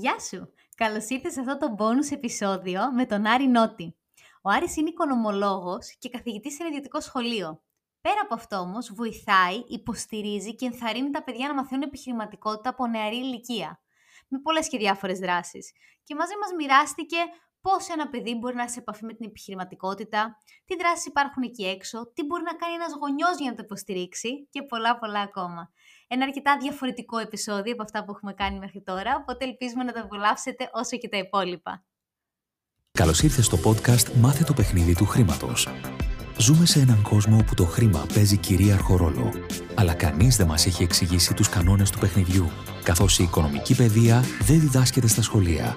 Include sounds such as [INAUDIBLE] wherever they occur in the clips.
Γεια σου! Καλώς ήρθες σε αυτό το bonus επεισόδιο με τον Άρη Νότη. Ο Άρης είναι οικονομολόγος και καθηγητής σε ένα ιδιωτικό σχολείο. Πέρα από αυτό όμως, βοηθάει, υποστηρίζει και ενθαρρύνει τα παιδιά να μαθαίνουν επιχειρηματικότητα από νεαρή ηλικία. Με πολλές και διάφορες δράσεις. Και μαζί μας μοιράστηκε πώς ένα παιδί μπορεί να σε επαφή με την επιχειρηματικότητα, τι δράσεις υπάρχουν εκεί έξω, τι μπορεί να κάνει ένας γονιός για να το υποστηρίξει και πολλά πολλά ακόμα. Ένα αρκετά διαφορετικό επεισόδιο από αυτά που έχουμε κάνει μέχρι τώρα, οπότε ελπίζουμε να τα απολαύσετε όσο και τα υπόλοιπα. Καλώς ήρθες στο podcast «Μάθε το παιχνίδι του χρήματος». Ζούμε σε έναν κόσμο όπου το χρήμα παίζει κυρίαρχο ρόλο. Αλλά κανείς δεν μας έχει εξηγήσει τους κανόνες του παιχνιδιού, καθώς η οικονομική παιδεία δεν διδάσκεται στα σχολεία.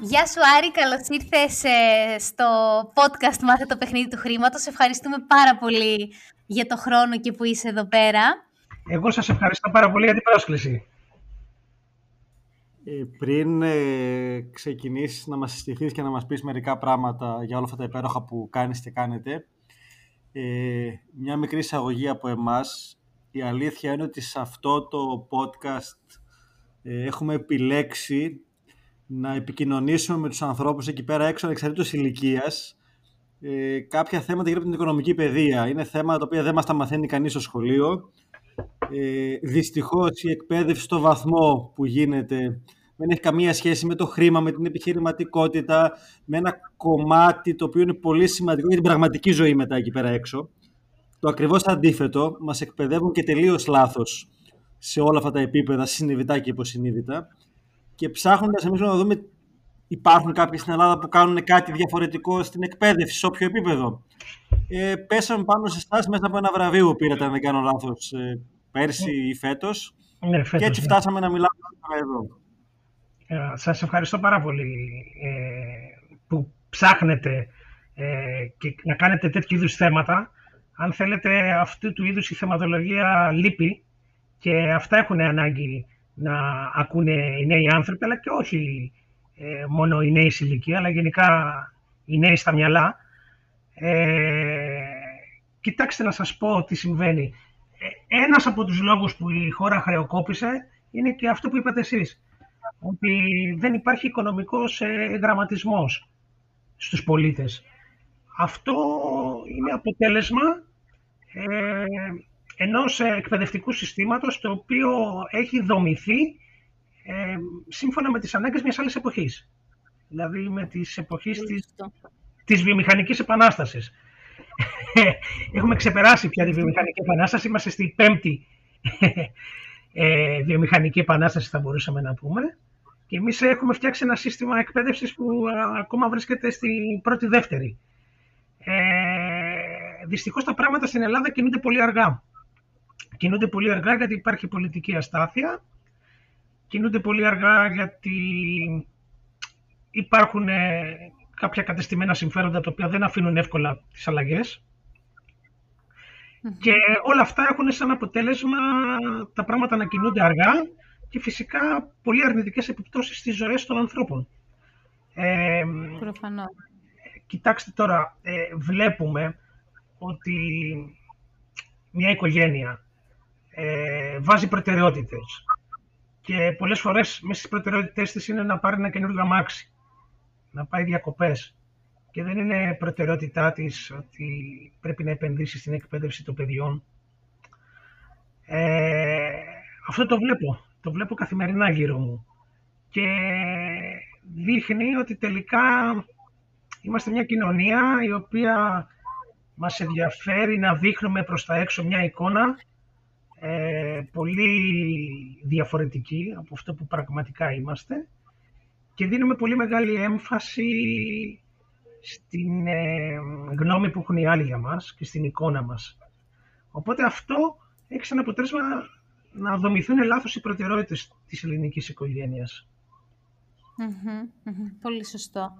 Γεια σου Άρη, καλώς ήρθες ε, στο podcast «Μάθε το παιχνίδι του χρήματος». Ευχαριστούμε πάρα πολύ για το χρόνο και που είσαι εδώ πέρα. Εγώ σας ευχαριστώ πάρα πολύ για την πρόσκληση. Ε, πριν ε, ξεκινήσεις να μας συστηθείς και να μας πεις μερικά πράγματα για όλα αυτά τα υπέροχα που κάνεις και κάνετε, ε, μια μικρή εισαγωγή από εμάς. Η αλήθεια είναι ότι σε αυτό το podcast ε, έχουμε επιλέξει να επικοινωνήσουμε με τους ανθρώπους εκεί πέρα έξω ανεξαρτήτως ηλικίας. Ε, κάποια θέματα γύρω από την οικονομική παιδεία. Είναι θέματα τα οποία δεν μας τα μαθαίνει κανείς στο σχολείο. Ε, δυστυχώς η εκπαίδευση στο βαθμό που γίνεται δεν έχει καμία σχέση με το χρήμα, με την επιχειρηματικότητα, με ένα κομμάτι το οποίο είναι πολύ σημαντικό για την πραγματική ζωή μετά εκεί πέρα έξω. Το ακριβώς αντίθετο, μας εκπαιδεύουν και τελείως λάθος σε όλα αυτά τα επίπεδα, συνειδητά και υποσυνείδητα και ψάχνοντας εμείς να δούμε υπάρχουν κάποιοι στην Ελλάδα που κάνουν κάτι διαφορετικό στην εκπαίδευση, σε όποιο επίπεδο. Ε, πέσαμε πάνω σε εσάς μέσα από ένα βραβείο που πήρατε, αν δεν κάνω λάθος, ε, πέρσι ή φέτος. Ναι, και έτσι ναι. φτάσαμε να μιλάμε εδώ. Ε, σας ευχαριστώ πάρα πολύ ε, που ψάχνετε ε, και να κάνετε τέτοιου είδους θέματα. Αν θέλετε, αυτού του είδους η θεματολογία λείπει και αυτά έχουν ανάγκη να ακούνε οι νέοι άνθρωποι, αλλά και όχι ε, μόνο οι νέοι σε ηλικία, αλλά γενικά οι νέοι στα μυαλά. Ε, κοιτάξτε να σας πω τι συμβαίνει. Ε, ένας από τους λόγους που η χώρα χρεοκόπησε είναι και αυτό που είπατε εσείς, ότι δεν υπάρχει οικονομικός ε, γραμματισμός στους πολίτες. Αυτό είναι αποτέλεσμα ε, ενός εκπαιδευτικού συστήματος το οποίο έχει δομηθεί ε, σύμφωνα με τις ανάγκες μιας άλλης εποχής. Δηλαδή με τις εποχές της, της βιομηχανικής επανάστασης. [LAUGHS] Έχουμε ξεπεράσει πια τη βιομηχανική επανάσταση, είμαστε στη πέμπτη ε, βιομηχανική επανάσταση θα μπορούσαμε να πούμε. Και εμείς έχουμε φτιάξει ένα σύστημα εκπαίδευσης που ακόμα βρίσκεται στην πρώτη-δεύτερη. Ε, δυστυχώς τα πράγματα στην Ελλάδα κινούνται πολύ αργά κινούνται πολύ αργά γιατί υπάρχει πολιτική αστάθεια. Κινούνται πολύ αργά γιατί υπάρχουν ε, κάποια κατεστημένα συμφέροντα τα οποία δεν αφήνουν εύκολα τις αλλαγες Και όλα αυτά έχουν σαν αποτέλεσμα τα πράγματα να κινούνται αργά και φυσικά πολύ αρνητικές επιπτώσεις στις ζωές των ανθρώπων. Ε, Προφανώς. Κοιτάξτε τώρα, ε, βλέπουμε ότι μια οικογένεια ε, βάζει προτεραιότητες. Και πολλές φορές μέσα στις προτεραιότητες της είναι να πάρει ένα καινούργιο αμάξι, να πάει διακοπές. Και δεν είναι προτεραιότητά της ότι πρέπει να επενδύσει στην εκπαίδευση των παιδιών. Ε, αυτό το βλέπω. Το βλέπω καθημερινά γύρω μου. Και δείχνει ότι τελικά είμαστε μια κοινωνία η οποία μας ενδιαφέρει να δείχνουμε προς τα έξω μια εικόνα ε, πολύ διαφορετική από αυτό που πραγματικά είμαστε και δίνουμε πολύ μεγάλη έμφαση στην ε, γνώμη που έχουν οι άλλοι για μας και στην εικόνα μας. Οπότε αυτό έχει σαν αποτέλεσμα να δομηθούν λάθος οι προτεραιότητες της ελληνικής οικογένειας. Πολύ σωστό.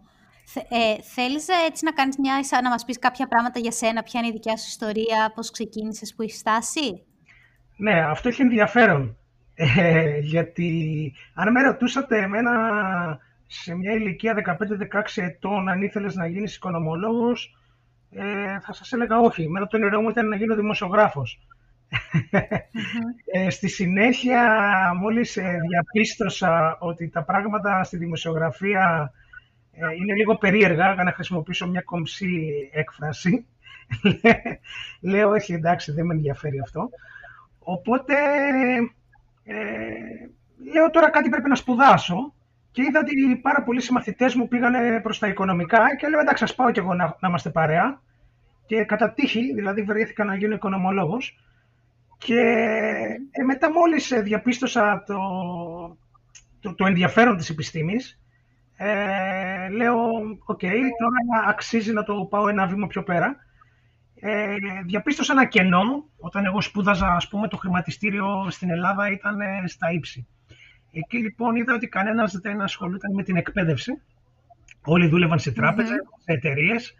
Ε, θέλεις ε, έτσι να κάνεις μια, να μας πεις κάποια πράγματα για σένα, ποια είναι η δικιά σου ιστορία, πώς ξεκίνησες, που έχεις στάσει. Ναι, αυτό έχει ενδιαφέρον. Ε, γιατί αν με ρωτούσατε εμένα σε μια ηλικία 15-16 ετών αν ήθελες να γίνεις οικονομολόγος, ε, θα σας έλεγα όχι. Εμένα το όνειρό μου ήταν να γίνω δημοσιογράφος. Ε, στη συνέχεια, μόλις ε, διαπίστωσα ότι τα πράγματα στη δημοσιογραφία ε, είναι λίγο περίεργα, για να χρησιμοποιήσω μια κομψή έκφραση, [LAUGHS] λέω όχι εντάξει δεν με ενδιαφέρει αυτό. Οπότε ε, λέω τώρα κάτι πρέπει να σπουδάσω και είδα ότι πάρα πολλοί συμμαθητές μου πήγανε προς τα οικονομικά και λέω εντάξει ας πάω κι εγώ να, να είμαστε παρέα και κατά τύχη, δηλαδή βρέθηκα να γίνω οικονομολόγος και ε, μετά μόλις ε, διαπίστωσα το, το, το ενδιαφέρον της επιστήμης, ε, λέω, ok, okay, τώρα αξίζει να το πάω ένα βήμα πιο πέρα. Ε, διαπίστωσα ένα κενό, όταν εγώ σπούδαζα, ας πούμε, το χρηματιστήριο στην Ελλάδα ήταν ε, στα ύψη. Εκεί λοιπόν είδα ότι κανένας δεν ασχολούταν με την εκπαίδευση. Όλοι δούλευαν σε τράπεζες, mm-hmm. σε εταιρείες.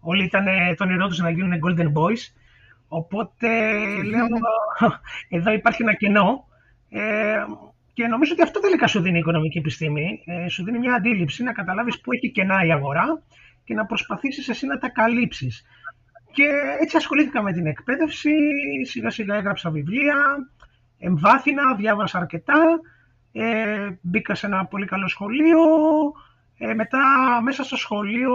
Όλοι ήταν το όνειρό τους να γίνουν golden boys. Οπότε λέω, [LAUGHS] εδώ υπάρχει ένα κενό ε, και νομίζω ότι αυτό τελικά σου δίνει η οικονομική επιστήμη. Ε, σου δίνει μια αντίληψη να καταλάβεις πού έχει κενά η αγορά και να προσπαθήσεις εσύ να τα καλύψεις. Και έτσι ασχολήθηκα με την εκπαίδευση, σιγά σιγά έγραψα βιβλία, εμβάθυνα, διάβασα αρκετά, ε, μπήκα σε ένα πολύ καλό σχολείο, ε, μετά, μέσα στο σχολείο,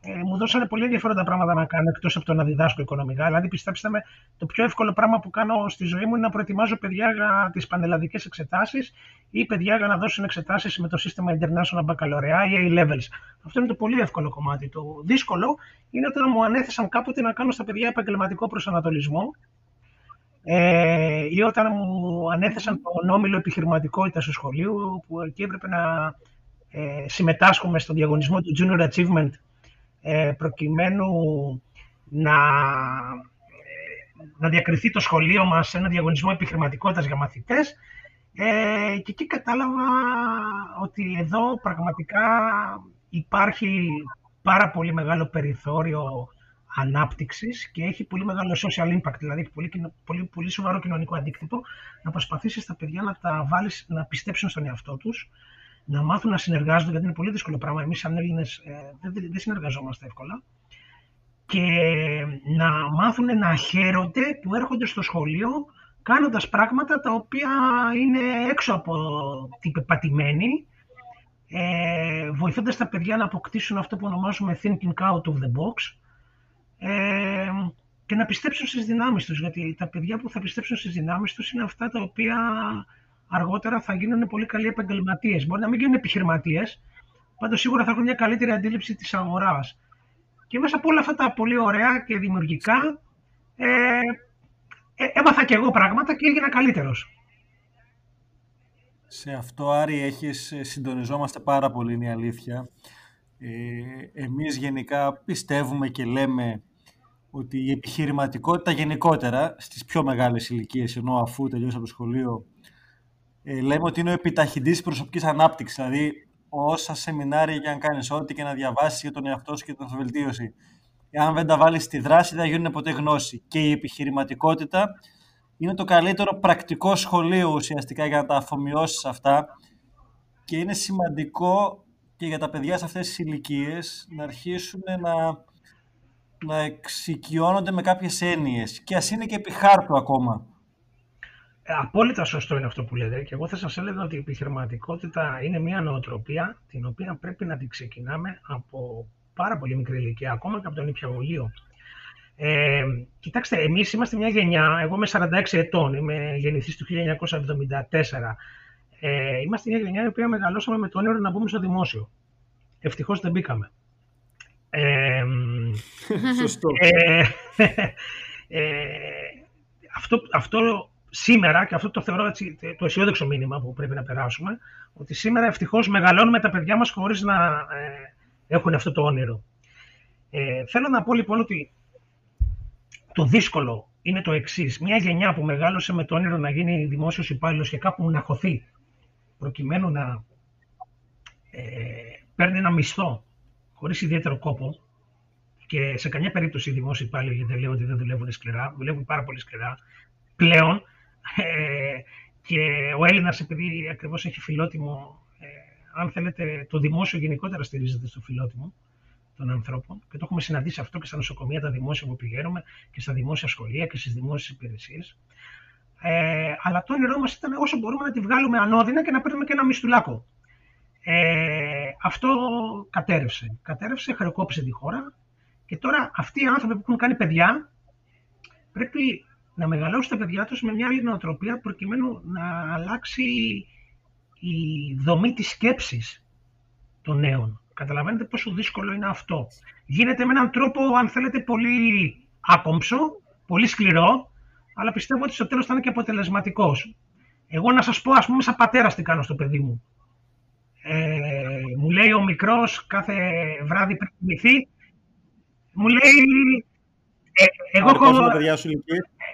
ε, μου δώσανε πολύ ενδιαφέροντα πράγματα να κάνω εκτός από το να διδάσκω οικονομικά. Δηλαδή, πιστέψτε με, το πιο εύκολο πράγμα που κάνω στη ζωή μου είναι να προετοιμάζω παιδιά για τις πανελλαδικές εξετάσεις ή παιδιά για να δώσουν εξετάσεις με το σύστημα International Baccalaureate ή A-Levels. Αυτό είναι το πολύ εύκολο κομμάτι. Το δύσκολο είναι όταν μου ανέθεσαν κάποτε να κάνω στα παιδιά επαγγελματικό προσανατολισμό ε, ή όταν μου ανέθεσαν τον όμιλο επιχειρηματικότητα στο σχολείο, που εκεί έπρεπε να ε, συμμετάσχουμε στο διαγωνισμό του Junior Achievement ε, προκειμένου να, ε, να διακριθεί το σχολείο μας σε ένα διαγωνισμό επιχειρηματικότητας για μαθητές. Ε, και εκεί κατάλαβα ότι εδώ πραγματικά υπάρχει πάρα πολύ μεγάλο περιθώριο ανάπτυξης και έχει πολύ μεγάλο social impact, δηλαδή έχει πολύ, πολύ, πολύ σοβαρό κοινωνικό αντίκτυπο να προσπαθήσεις τα παιδιά να τα βάλεις, να πιστέψουν στον εαυτό τους να μάθουν να συνεργάζονται, γιατί είναι πολύ δύσκολο πράγμα. Εμείς, σαν Έλληνες, ε, δεν, δεν συνεργαζόμαστε εύκολα. Και να μάθουν να χαίρονται που έρχονται στο σχολείο κάνοντας πράγματα τα οποία είναι έξω από την πεπατημένη, ε, βοηθώντας τα παιδιά να αποκτήσουν αυτό που ονομάζουμε thinking out of the box ε, και να πιστέψουν στις δυνάμεις τους, γιατί τα παιδιά που θα πιστέψουν στις δυνάμεις τους είναι αυτά τα οποία αργότερα θα γίνουν πολύ καλοί επαγγελματίες. Μπορεί να μην γίνουν επιχειρηματίες, πάντως σίγουρα θα έχουν μια καλύτερη αντίληψη της αγοράς. Και μέσα από όλα αυτά τα πολύ ωραία και δημιουργικά, ε, ε, έμαθα και εγώ πράγματα και έγινα καλύτερος. Σε αυτό, Άρη, έχεις, ε, συντονιζόμαστε πάρα πολύ, είναι η αλήθεια. Ε, εμείς γενικά πιστεύουμε και λέμε ότι η επιχειρηματικότητα γενικότερα στις πιο μεγάλες ηλικίες, ενώ αφού τελειώσει από το σχολείο ε, λέμε ότι είναι ο επιταχυντής προσωπικής ανάπτυξης. Δηλαδή, όσα σεμινάρια και αν κάνεις, ό,τι και να διαβάσεις για τον εαυτό σου και την αυτοβελτίωση, εάν δεν τα βάλεις στη δράση, δεν θα γίνουν ποτέ γνώση. Και η επιχειρηματικότητα είναι το καλύτερο πρακτικό σχολείο ουσιαστικά για να τα αφομοιώσεις αυτά. Και είναι σημαντικό και για τα παιδιά σε αυτές τις ηλικίες να αρχίσουν να, να εξοικειώνονται με κάποιες έννοιες και ας είναι και επί χάρτου ακόμα. Ε, απόλυτα σωστό είναι αυτό που λέτε και εγώ θα σας έλεγα ότι η επιχειρηματικότητα είναι μια νοοτροπία την οποία πρέπει να την ξεκινάμε από πάρα πολύ μικρή ηλικία, ακόμα και από τον νηπιαγωγείο. Ε, κοιτάξτε, εμείς είμαστε μια γενιά, εγώ είμαι 46 ετών, είμαι γεννηθής του 1974. Ε, είμαστε μια γενιά η οποία μεγαλώσαμε με το όνειρο να μπούμε στο δημόσιο. Ευτυχώς δεν μπήκαμε. Ε, [LAUGHS] Σωστό. Ε, [LAUGHS] ε, αυτό, αυτό σήμερα, και αυτό το θεωρώ έτσι, το αισιόδοξο μήνυμα που πρέπει να περάσουμε, ότι σήμερα ευτυχώς μεγαλώνουμε τα παιδιά μας χωρίς να ε, έχουν αυτό το όνειρο. Ε, θέλω να πω λοιπόν ότι το δύσκολο είναι το εξής. Μια γενιά που μεγάλωσε με το όνειρο να γίνει δημόσιος υπάλληλος και κάπου να χωθεί, προκειμένου να ε, παίρνει ένα μισθό χωρίς ιδιαίτερο κόπο και σε καμιά περίπτωση οι δημόσιοι υπάλληλοι, γιατί λέω ότι δεν δουλεύουν σκληρά, δουλεύουν πάρα πολύ σκληρά πλέον. Ε, και ο Έλληνας, επειδή ακριβώς έχει φιλότιμο, ε, αν θέλετε, το δημόσιο γενικότερα στηρίζεται στο φιλότιμο των ανθρώπων. Και το έχουμε συναντήσει αυτό και στα νοσοκομεία, τα δημόσια που πηγαίνουμε και στα δημόσια σχολεία και στις δημόσιες υπηρεσίες. Ε, αλλά το όνειρό μας ήταν όσο μπορούμε να τη βγάλουμε ανώδυνα και να παίρνουμε και ένα μισθουλάκο. Ε, αυτό κατέρευσε. Κατέρευσε, χρεοκόπησε τη χώρα και τώρα αυτοί οι άνθρωποι που έχουν κάνει παιδιά πρέπει να μεγαλώσουν τα παιδιά τους με μια άλλη νοοτροπία προκειμένου να αλλάξει η δομή της σκέψης των νέων. Καταλαβαίνετε πόσο δύσκολο είναι αυτό. Γίνεται με έναν τρόπο, αν θέλετε, πολύ άκομψο, πολύ σκληρό, αλλά πιστεύω ότι στο τέλος θα είναι και αποτελεσματικός. Εγώ να σας πω, ας πούμε, σαν πατέρας τι κάνω στο παιδί μου. Ε, μου λέει ο μικρός κάθε βράδυ πριν κοιμηθεί, μου λέει... Ε, εγώ, έχω,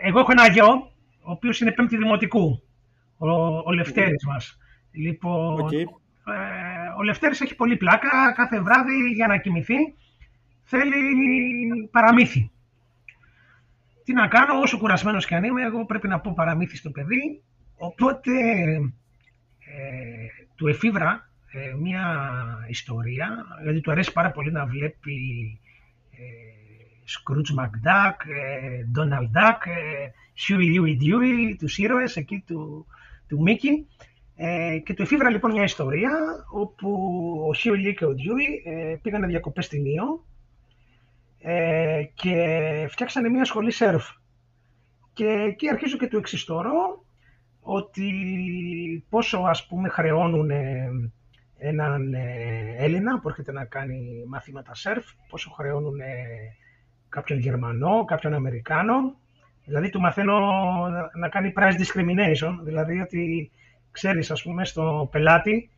εγώ έχω ένα γιο, ο οποίος είναι πέμπτη δημοτικού, ο, ο Λευτέρης μας. Λοιπόν, okay. ε, ο Λευτέρης έχει πολύ πλάκα, κάθε βράδυ για να κοιμηθεί θέλει παραμύθι. Τι να κάνω, όσο κουρασμένος και αν είμαι, εγώ πρέπει να πω παραμύθι στο παιδί. Οπότε ε, του εφήβρα ε, μια ιστορία, γιατί του αρέσει πάρα πολύ να βλέπει ε, Scrooge McDuck, ε, Donald Duck, ε, Huey Louie Dewey, τους ήρωες εκεί του, του Mickey. Ε, και του εφήβρα λοιπόν μια ιστορία όπου ο Huey Louie και ο Dewey ε, πήγανε διακοπές στην Ήο ε, και φτιάξανε μια σχολή σερφ. Και εκεί αρχίζω και του εξιστορώ ότι πόσο ας πούμε χρεώνουν έναν Έλληνα που έρχεται να κάνει μαθήματα σερφ, πόσο χρεώνουν κάποιον Γερμανό, κάποιον Αμερικάνο. Δηλαδή του μαθαίνω να κάνει price discrimination, δηλαδή ότι ξέρεις ας πούμε στο πελάτη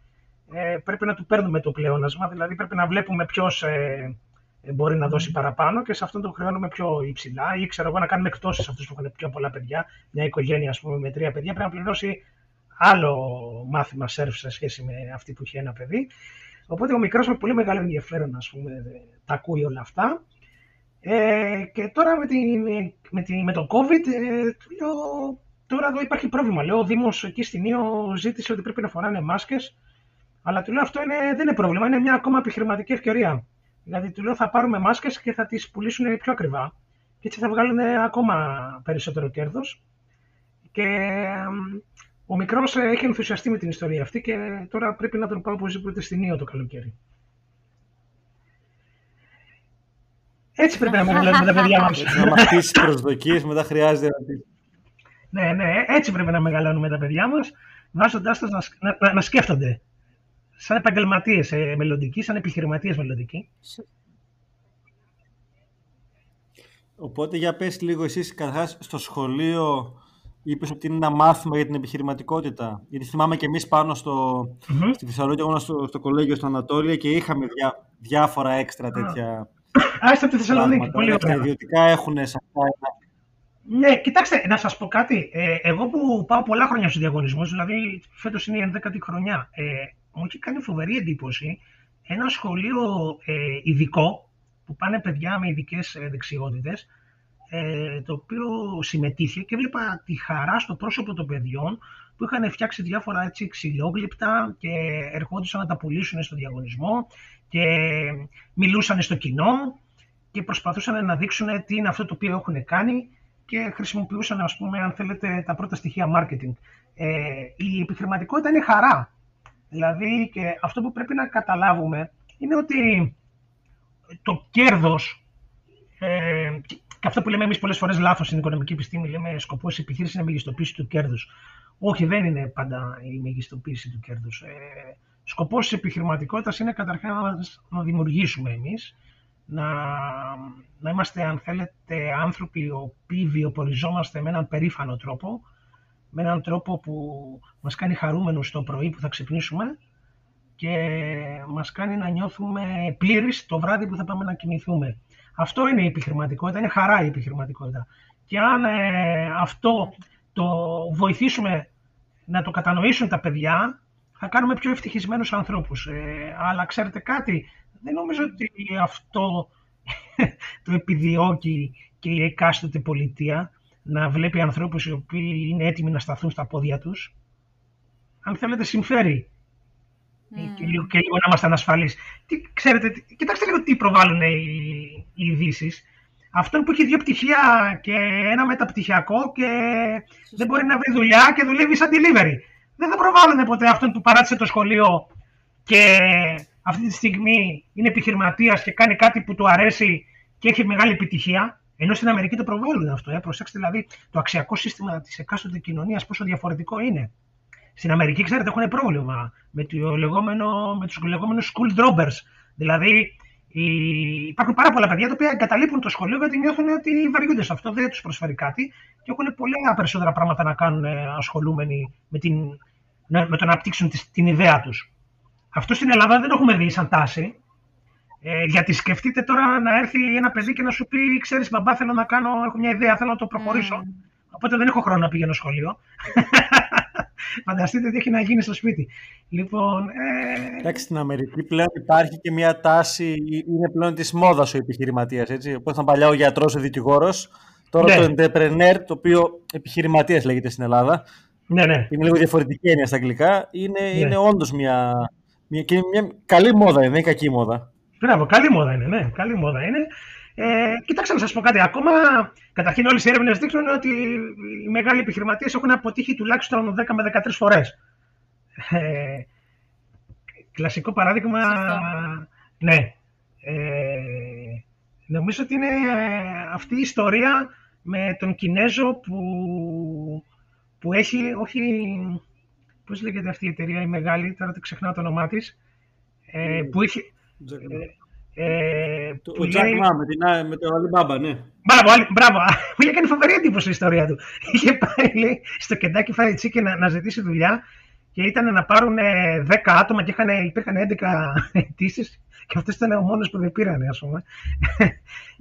ε, πρέπει να του παίρνουμε το πλεόνασμα, δηλαδή πρέπει να βλέπουμε ποιος ε, μπορεί να δώσει παραπάνω και σε αυτόν το χρεώνουμε πιο υψηλά ή ξέρω εγώ να κάνουμε εκτόσεις σε αυτούς που έχουν πιο πολλά παιδιά. Μια οικογένεια ας πούμε, με τρία παιδιά πρέπει να πληρώσει άλλο μάθημα σερφ σε σχέση με αυτή που έχει ένα παιδί. Οπότε ο μικρός με πολύ μεγάλο ενδιαφέρον ας πούμε, τα ακούει όλα αυτά ε, και τώρα με, τη, με, τη, με το COVID, ε, λέω, τώρα εδώ υπάρχει πρόβλημα. Λέω, ο Δήμος εκεί στην Ήω ζήτησε ότι πρέπει να φοράνε μάσκες, αλλά του λέω αυτό είναι, δεν είναι πρόβλημα, είναι μια ακόμα επιχειρηματική ευκαιρία. Δηλαδή του λέω θα πάρουμε μάσκες και θα τις πουλήσουν πιο ακριβά και έτσι θα βγάλουν ακόμα περισσότερο κέρδος. Και ο μικρός έχει ενθουσιαστεί με την ιστορία αυτή και τώρα πρέπει να τον πάω οπωσδήποτε στην Ήω το καλοκαίρι. Έτσι πρέπει να μεγαλώνουμε τα παιδιά μας. Να μαθήσει προσδοκίες, μετά χρειάζεται Ναι, ναι, έτσι πρέπει να μεγαλώνουμε τα παιδιά μας, βάζοντάς τους να, να, να, σκέφτονται. Σαν επαγγελματίες ε, μελλοντικοί, σαν επιχειρηματίες μελλοντικοί. Οπότε για πες λίγο εσείς καταρχάς στο σχολείο είπες ότι είναι ένα μάθημα για την επιχειρηματικότητα. Γιατί θυμάμαι και εμείς πάνω στο, mm-hmm. στη Θεσσαλονίκη, εγώ στο, στο κολέγιο στο Ανατόλια και είχαμε διά, διάφορα έξτρα τέτοια Α, είστε από τη Θεσσαλονίκη. Πολύ ωραία. ιδιωτικά έχουν σε αυτά ναι, κοιτάξτε, να σας πω κάτι. Ε, εγώ που πάω πολλά χρόνια στους διαγωνισμούς, δηλαδή φέτος είναι η 11η χρονιά, ε, μου έχει κάνει φοβερή εντύπωση ένα σχολείο ε, ειδικό, που πάνε παιδιά με ειδικές ε, δεξιότητες, ε, το οποίο συμμετείχε και βλέπα τη χαρά στο πρόσωπο των παιδιών που είχαν φτιάξει διάφορα έτσι ξυλόγλυπτα και ερχόντουσαν να τα πουλήσουν στο διαγωνισμό και μιλούσαν στο κοινό και προσπαθούσαν να δείξουν τι είναι αυτό το οποίο έχουν κάνει και χρησιμοποιούσαν, ας πούμε, αν θέλετε, τα πρώτα στοιχεία marketing. Ε, η επιχειρηματικότητα είναι χαρά. Δηλαδή, και αυτό που πρέπει να καταλάβουμε είναι ότι το κέρδος, ε, και αυτό που λέμε εμείς πολλές φορές λάθος στην οικονομική επιστήμη, λέμε σκοπός της επιχείρησης είναι μεγιστοποίηση του κέρδους. Όχι, δεν είναι πάντα η μεγιστοποίηση του κέρδους. Ε, σκοπός της επιχειρηματικότητας είναι καταρχάς να δημιουργήσουμε εμείς, να, να είμαστε, αν θέλετε, άνθρωποι οι οποίοι βιοποριζόμαστε με έναν περήφανο τρόπο, με έναν τρόπο που μας κάνει χαρούμενους το πρωί που θα ξυπνήσουμε και μας κάνει να νιώθουμε πλήρεις το βράδυ που θα πάμε να κοιμηθούμε. Αυτό είναι η επιχειρηματικότητα, είναι χαρά η επιχειρηματικότητα. Και αν ε, αυτό το βοηθήσουμε να το κατανοήσουν τα παιδιά, θα κάνουμε πιο ευτυχισμένους ανθρώπους. Ε, αλλά ξέρετε κάτι, δεν νομίζω ότι αυτό [LAUGHS] το επιδιώκει και η εκάστοτε πολιτεία να βλέπει ανθρώπους οι οποίοι είναι έτοιμοι να σταθούν στα πόδια τους. Αν θέλετε συμφέρει mm. και, λίγο, και λίγο να είμαστε ανασφαλείς. Τι, ξέρετε, κοιτάξτε λίγο τι προβάλλουν οι, οι ειδήσεις. Αυτό που έχει δύο πτυχία και ένα μεταπτυχιακό και δεν μπορεί να βρει δουλειά και δουλεύει σαν delivery. Δεν θα προβάλλουν ποτέ αυτόν που παράτησε το σχολείο και αυτή τη στιγμή είναι επιχειρηματίας και κάνει κάτι που του αρέσει και έχει μεγάλη επιτυχία. Ενώ στην Αμερική το προβάλλουν αυτό. Ε. Προσέξτε δηλαδή το αξιακό σύστημα της εκάστοτε κοινωνίας πόσο διαφορετικό είναι. Στην Αμερική, ξέρετε, έχουν πρόβλημα με, το λεγόμενο, με τους λεγόμενους school droppers. Δηλαδή, υπάρχουν πάρα πολλά παιδιά τα οποία εγκαταλείπουν το σχολείο γιατί νιώθουν ότι βαριούνται σε αυτό, δεν τους προσφέρει κάτι και έχουν πολλά περισσότερα πράγματα να κάνουν ε, ασχολούμενοι με, την, με το να αναπτύξουν την ιδέα τους. Αυτό στην Ελλάδα δεν το έχουμε δει σαν τάση. Ε, γιατί σκεφτείτε τώρα να έρθει ένα παιδί και να σου πει: Ξέρεις, μπαμπά, θέλω να κάνω, έχω μια ιδέα, θέλω να το προχωρήσω. Mm. Οπότε δεν έχω χρόνο να πηγαίνω σχολείο. [LAUGHS] Φανταστείτε τι έχει να γίνει στο σπίτι. Λοιπόν, ε... Εντάξει, στην Αμερική πλέον υπάρχει και μια τάση, είναι πλέον της μόδας ο επιχειρηματίας. Όπως ήταν παλιά ο γιατρός, ο δικηγόρος. Τώρα ναι. το entrepreneur, το οποίο επιχειρηματίας λέγεται στην Ελλάδα. Ναι, ναι. Είναι λίγο διαφορετική έννοια στα αγγλικά. Είναι, ναι. είναι όντως μια, μια, μια, καλή μόδα, δεν είναι κακή μόδα. Μπράβο, καλή μόδα είναι, ναι, καλή μόδα είναι. Ε, κοιτάξτε να σας πω κάτι. Ακόμα, καταρχήν, όλες οι έρευνες δείχνουν ότι οι μεγάλοι επιχειρηματίες έχουν αποτύχει τουλάχιστον 10 με 13 φορές. Ε, κλασικό παράδειγμα. Ναι. Ε, νομίζω ότι είναι αυτή η ιστορία με τον Κινέζο που, που έχει, όχι, πώς λέγεται αυτή η εταιρεία η μεγάλη, τώρα δεν ξεχνάω το όνομά της, ε, που είχε, ε, ο Τζακ λέει... με, την, με το Alibaba, ναι. Μπράβο, μπράβο. [LAUGHS] Μου είχε κάνει φοβερή εντύπωση η ιστορία του. [LAUGHS] Είχε πάει λέει, στο κεντάκι Fried Chicken να, να ζητήσει δουλειά και ήταν να πάρουν 10 ε, άτομα και είχαν, υπήρχαν 11 [LAUGHS] αιτήσεις και αυτό ήταν ο μόνος που δεν πήραν, ας πούμε. Mm.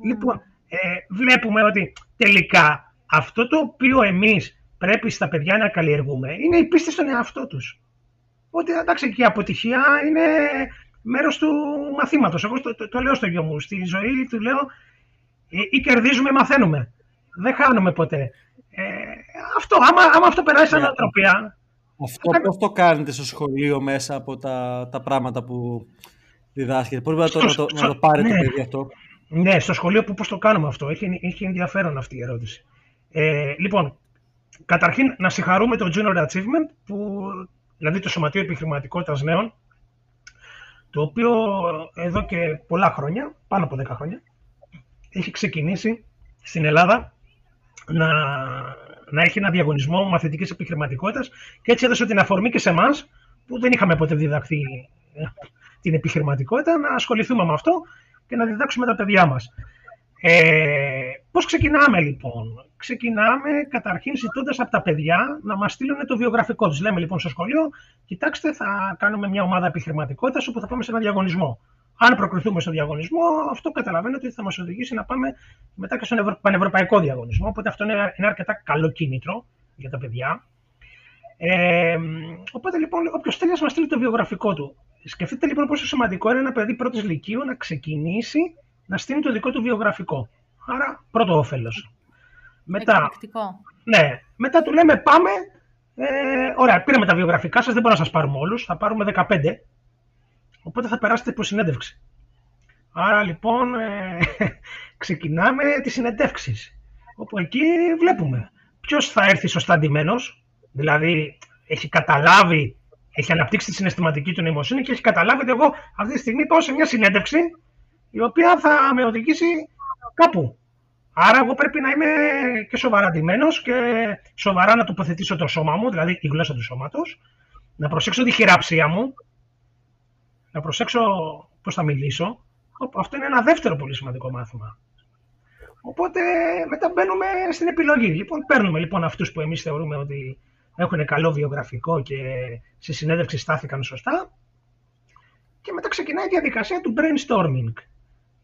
λοιπόν, ε, βλέπουμε ότι τελικά αυτό το οποίο εμείς πρέπει στα παιδιά να καλλιεργούμε είναι η πίστη στον εαυτό τους. Ότι εντάξει και η αποτυχία είναι μέρος του μαθήματος. Εγώ το, το, λέω στο γιο μου. Στη ζωή του λέω ή, ή κερδίζουμε ή μαθαίνουμε. Δεν χάνουμε ποτέ. Ε, αυτό, άμα, άμα αυτό περάσει σαν νοοτροπία. Αυτό θα... πώς το κάνετε στο σχολείο μέσα από τα, τα πράγματα που διδάσκετε. Πώς μπορείτε να, το, να το πάρετε ναι. παιδί αυτό; Ναι, στο σχολείο που πώς το κάνουμε αυτό; Έχει, έχει ενδιαφέρον αυτή η ερώτηση. Ε, λοιπόν, καταρχήν να συγχαρούμε το Junior Achievement, που, δηλαδή το Σωματείο Επιχειρηματικότητας Νέων, το οποίο εδώ και πολλά χρόνια, πάνω από 10 χρόνια, έχει ξεκινήσει στην Ελλάδα να, να έχει ένα διαγωνισμό μαθητικής επιχειρηματικότητας και έτσι έδωσε την αφορμή και σε εμάς που δεν είχαμε ποτέ διδαχθεί ε, την επιχειρηματικότητα να ασχοληθούμε με αυτό και να διδάξουμε τα παιδιά μας. Ε, πώς ξεκινάμε λοιπόν; Ξεκινάμε καταρχήν ζητώντας από τα παιδιά να μας στείλουν το βιογραφικό τους. Λέμε λοιπόν στο σχολείο, κοιτάξτε, θα κάνουμε μια ομάδα επιχειρηματικότητας όπου θα πάμε σε ένα διαγωνισμό. Αν προκριθούμε στο διαγωνισμό, αυτό καταλαβαίνετε ότι θα μας οδηγήσει να πάμε μετά και στον πανευρωπαϊκό διαγωνισμό. Οπότε αυτό είναι, είναι αρκετά καλό κίνητρο για τα παιδιά. Ε, οπότε λοιπόν, όποιος θέλει να μας στείλει το βιογραφικό του. Σκεφτείτε λοιπόν πόσο σημαντικό είναι ένα παιδί πρώτης ηλικίου να ξεκινήσει να στείλει το δικό του βιογραφικό. Άρα, πρώτο όφελος. Μετά, ναι, μετά του λέμε πάμε. Ε, ωραία, πήραμε τα βιογραφικά σας, δεν μπορούμε να σας πάρουμε όλους. Θα πάρουμε 15. Οπότε θα περάσετε προ συνέντευξη. Άρα λοιπόν ε, [LAUGHS] ξεκινάμε τις συνεντεύξεις. Όπου εκεί βλέπουμε ποιος θα έρθει σωστά ντυμένος, δηλαδή έχει καταλάβει, έχει αναπτύξει τη συναισθηματική του νοημοσύνη και έχει καταλάβει ότι εγώ αυτή τη στιγμή πάω σε μια συνέντευξη η οποία θα με οδηγήσει κάπου. Άρα, εγώ πρέπει να είμαι και σοβαρά ντυμένος και σοβαρά να τοποθετήσω το σώμα μου, δηλαδή η γλώσσα του σώματος, να προσέξω τη χειραψία μου, να προσέξω πώς θα μιλήσω. Αυτό είναι ένα δεύτερο πολύ σημαντικό μάθημα. Οπότε μετά μπαίνουμε στην επιλογή. Λοιπόν, παίρνουμε λοιπόν αυτούς που εμείς θεωρούμε ότι έχουν καλό βιογραφικό και στη συνέντευξη στάθηκαν σωστά. Και μετά ξεκινάει η διαδικασία του brainstorming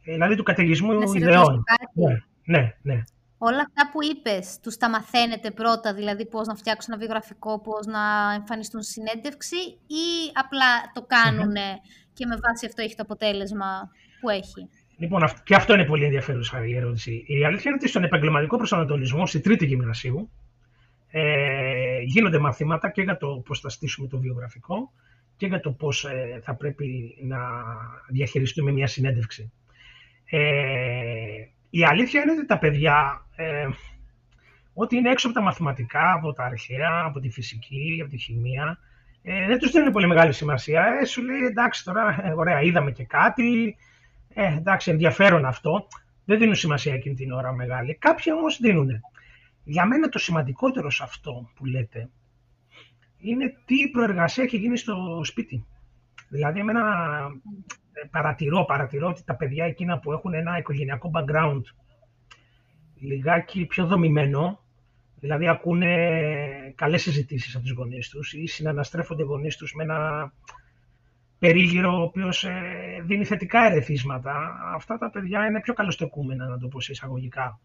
δηλαδή του καταιγισμού ιδεών. Ναι, ναι, ναι. Όλα αυτά που είπες, τους τα μαθαίνετε πρώτα, δηλαδή πώς να φτιάξουν ένα βιογραφικό, πώς να εμφανιστούν συνέντευξη ή απλά το κάνουν και με βάση αυτό έχει το αποτέλεσμα που έχει; Λοιπόν, και αυτό είναι πολύ ενδιαφέρουσα η ερώτηση. Η αλήθεια είναι ότι στον επαγγελματικό προσανατολισμό, στη τρίτη γυμνασίου, ε, γίνονται μαθήματα και για το πώς θα στήσουμε το βιογραφικό και για το πώς ε, θα πρέπει να διαχειριστούμε μια συνέντευξη. Ε, η αλήθεια είναι ότι τα παιδιά, ε, ό,τι είναι έξω από τα μαθηματικά, από τα αρχαία, από τη φυσική, από τη χημεία, ε, δεν τους δίνουν πολύ μεγάλη σημασία. Ε, σου λέει εντάξει τώρα, ε, ωραία, είδαμε και κάτι, ε, εντάξει, ενδιαφέρον αυτό. Δεν δίνουν σημασία εκείνη την ώρα μεγάλη. Κάποιοι όμως δίνουν. Για μένα το σημαντικότερο σε αυτό που λέτε είναι τι προεργασία έχει γίνει στο σπίτι. Δηλαδή, εμένα ε, παρατηρώ, παρατηρώ ότι τα παιδιά εκείνα που έχουν ένα οικογενειακό background λιγάκι πιο δομημένο, δηλαδή ακούνε καλές συζητήσεις από τους γονείς τους ή συναναστρέφονται οι γονείς τους με ένα περίγυρο ο οποίος ε, δίνει θετικά ερεθίσματα. Αυτά τα παιδιά είναι πιο καλοστεκούμενα, να το πω σε εισαγωγικά.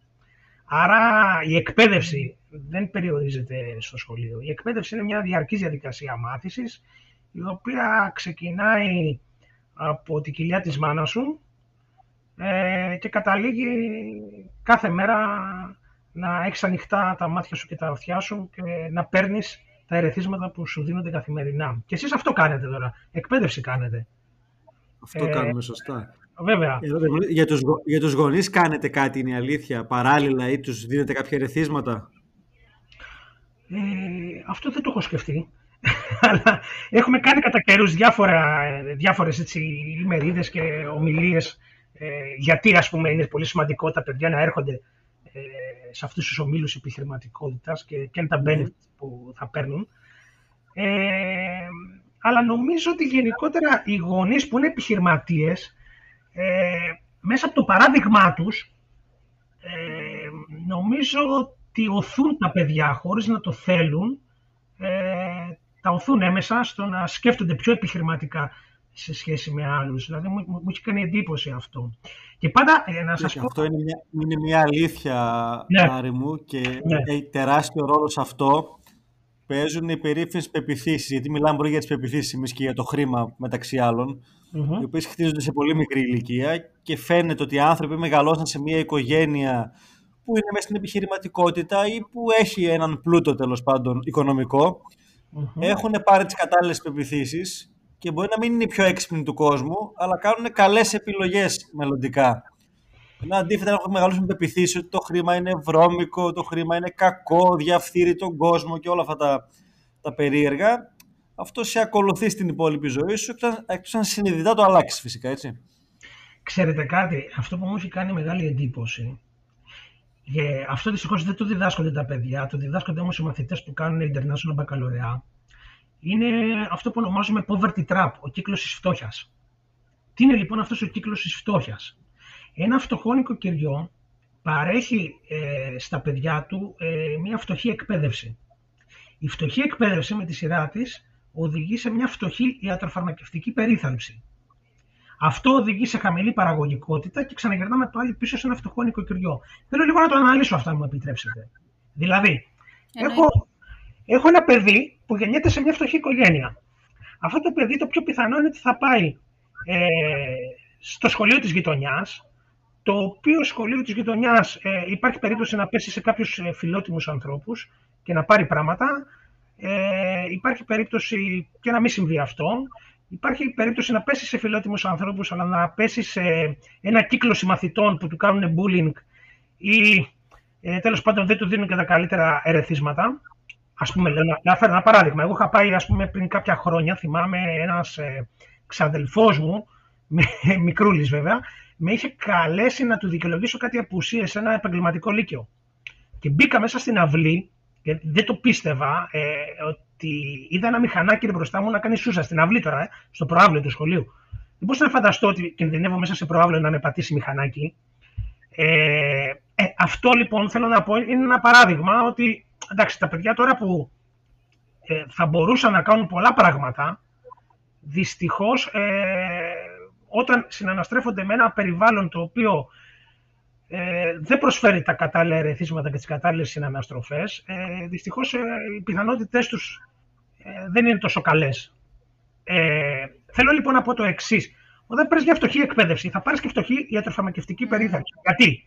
Άρα η εκπαίδευση δεν περιορίζεται στο σχολείο. Η εκπαίδευση είναι μια διαρκής διαδικασία μάθησης, η οποία ξεκινάει από τη κοιλιά της μάνας σου ε, και καταλήγει κάθε μέρα να έχεις ανοιχτά τα μάτια σου και τα αυτιά σου και να παίρνεις τα ερεθίσματα που σου δίνονται καθημερινά. Και εσείς αυτό κάνετε τώρα. Εκπαίδευση κάνετε. Αυτό ε, κάνουμε σωστά. Βέβαια. Για τους, για τους γονείς κάνετε κάτι, είναι η αλήθεια, παράλληλα ή τους δίνετε κάποια ερεθίσματα; Ε, αυτό δεν το έχω σκεφτεί. [LAUGHS] Αλλά έχουμε κάνει κατά καιρούς διάφορα, διάφορες έτσι, ημερίδες και ομιλίες ε, γιατί ας πούμε είναι πολύ σημαντικό τα παιδιά να έρχονται ε, σε αυτούς τους ομίλους επιχειρηματικότητας και, και είναι τα benefits που θα παίρνουν. Ε, αλλά νομίζω ότι γενικότερα οι γονείς που είναι επιχειρηματίες ε, μέσα από το παράδειγμά τους ε, νομίζω ότι οθούν τα παιδιά χωρίς να το θέλουν ε, τα οθούν έμεσα στο να σκέφτονται πιο επιχειρηματικά σε σχέση με άλλους. Δηλαδή μου, μου, έχει κάνει εντύπωση αυτό. Και πάντα ε, να σας πω... Αυτό είναι μια, είναι μια αλήθεια, ναι. Άρη μου, και ναι. έχει τεράστιο ρόλο σε αυτό παίζουν οι περίφημες πεπιθήσεις. Γιατί μιλάμε πολύ για τις πεπιθήσεις εμείς και για το χρήμα μεταξύ άλλων, mm-hmm. οι οποίες χτίζονται σε πολύ μικρή ηλικία και φαίνεται ότι οι άνθρωποι μεγαλώσαν σε μια οικογένεια που είναι μέσα στην επιχειρηματικότητα ή που έχει έναν πλούτο τέλος πάντων οικονομικό, mm-hmm. έχουν πάρει τις κατάλληλες πεπιθήσεις και μπορεί να μην είναι οι πιο έξυπνοι του κόσμου, αλλά κάνουν καλές επιλογές μελλοντικά. Ενώ αντίθετα έχω μεγαλώσει με πεπιθήσεις ότι το χρήμα είναι βρώμικο, το χρήμα είναι κακό, διαφθείρει τον κόσμο και όλα αυτά τα, τα περίεργα. Αυτό σε ακολουθεί στην υπόλοιπη ζωή σου, εκτός αν συνειδητά το αλλάξεις φυσικά, έτσι. Ξέρετε κάτι, αυτό που μου έχει κάνει μεγάλη εντύπωση και αυτό δυστυχώς δεν το διδάσκονται τα παιδιά, το διδάσκονται όμως οι μαθητές που κάνουν international baccalaureate. Είναι αυτό που ονομάζουμε poverty trap, ο κύκλος της φτώχειας. Τι είναι λοιπόν αυτός ο κύκλος της φτώχειας; Ένα φτωχό νοικοκυριό παρέχει ε, στα παιδιά του ε, μια φτωχή εκπαίδευση. Η φτωχή εκπαίδευση με τη σειρά της οδηγεί σε μια φτωχή ιατροφαρμακευτική περίθαλψη. Αυτό οδηγεί σε χαμηλή παραγωγικότητα και ξαναγυρνάμε πάλι πίσω σε ένα φτωχό νοικοκυριό. Θέλω λίγο να το αναλύσω αυτά, αν μου επιτρέψετε. Δηλαδή, έχω, έχω ένα παιδί που γεννιέται σε μια φτωχή οικογένεια. Αυτό το παιδί το πιο πιθανό είναι ότι θα πάει ε, στο σχολείο της γειτονιάς, το οποίο σχολείο της γειτονιάς ε, υπάρχει περίπτωση να πέσει σε κάποιους ε, φιλότιμους ανθρώπους και να πάρει πράγματα. Ε, υπάρχει περίπτωση και να μην συμβεί αυτό. Υπάρχει περίπτωση να πέσεις σε φιλότιμους ανθρώπους, αλλά να πέσεις σε ένα κύκλο συμμαθητών που του κάνουν bullying ή ε, τέλος πάντων δεν του δίνουν και τα καλύτερα ερεθίσματα. Ας πούμε, να, να φέρω ένα παράδειγμα. Εγώ είχα πάει ας πούμε, πριν κάποια χρόνια, θυμάμαι ένας ε, ξαδελφός μου, [LAUGHS] μικρούλης βέβαια, με είχε καλέσει να του δικαιολογήσω κάτι απουσίες σε ένα επαγγελματικό λύκειο. Και μπήκα μέσα στην αυλή και δεν το πίστευα ε, ότι είδα ένα μηχανάκι μπροστά μου να κάνει σούσα στην αυλή τώρα, ε, στο προάβλιο του σχολείου. Δεν μπορούσα να φανταστώ ότι κινδυνεύω μέσα σε προάβλιο να με πατήσει μηχανάκι. Ε, ε, αυτό λοιπόν θέλω να πω είναι ένα παράδειγμα ότι εντάξει, τα παιδιά τώρα που ε, θα μπορούσαν να κάνουν πολλά πράγματα, δυστυχώς ε, όταν συναναστρέφονται με ένα περιβάλλον το οποίο ε, δεν προσφέρει τα κατάλληλα ερεθίσματα και τις κατάλληλες συναναστροφές. Ε, δυστυχώς ε, οι πιθανότητες τους ε, δεν είναι τόσο καλές. Ε, θέλω λοιπόν να πω το εξής. Όταν παίρνεις μια φτωχή εκπαίδευση, θα πάρεις και φτωχή ιατροφαρμακευτική περίθαλψη. Γιατί;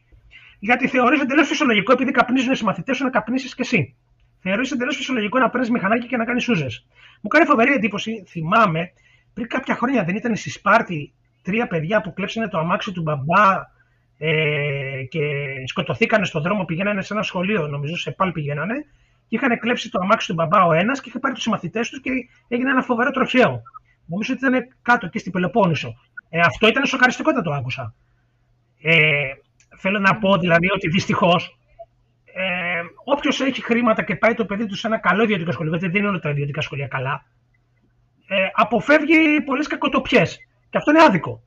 Γιατί θεωρείς εντελώς φυσιολογικό, επειδή καπνίζουν οι συμμαθητές σου, να καπνίσεις και εσύ. Θεωρείς εντελώς φυσιολογικό να παίρνεις μηχανάκι και να κάνεις σούζες. Μου κάνει φοβερή εντύπωση, θυμάμαι, πριν κάποια χρόνια δεν ήταν στη Σπάρτη τρία παιδιά που κλέψανε το αμάξι του μπαμπά ε, και σκοτωθήκανε στον δρόμο, πηγαίνανε σε ένα σχολείο, νομίζω σε πάλι πηγαίνανε, και είχαν κλέψει το αμάξι του μπαμπά ο ένας και είχε πάρει τους συμμαθητές τους και έγινε ένα φοβερό τροχαίο. Νομίζω ότι ήταν κάτω εκεί στην Πελοπόννησο. Ε, αυτό ήταν σοκαριστικό όταν το άκουσα. Ε, θέλω να πω δηλαδή ότι δυστυχώς ε, όποιος έχει χρήματα και πάει το παιδί του σε ένα καλό ιδιωτικό σχολείο, γιατί δεν είναι όλα τα ιδιωτικά σχολεία καλά, ε, αποφεύγει πολλές κακοτοπιές. Και αυτό είναι άδικο.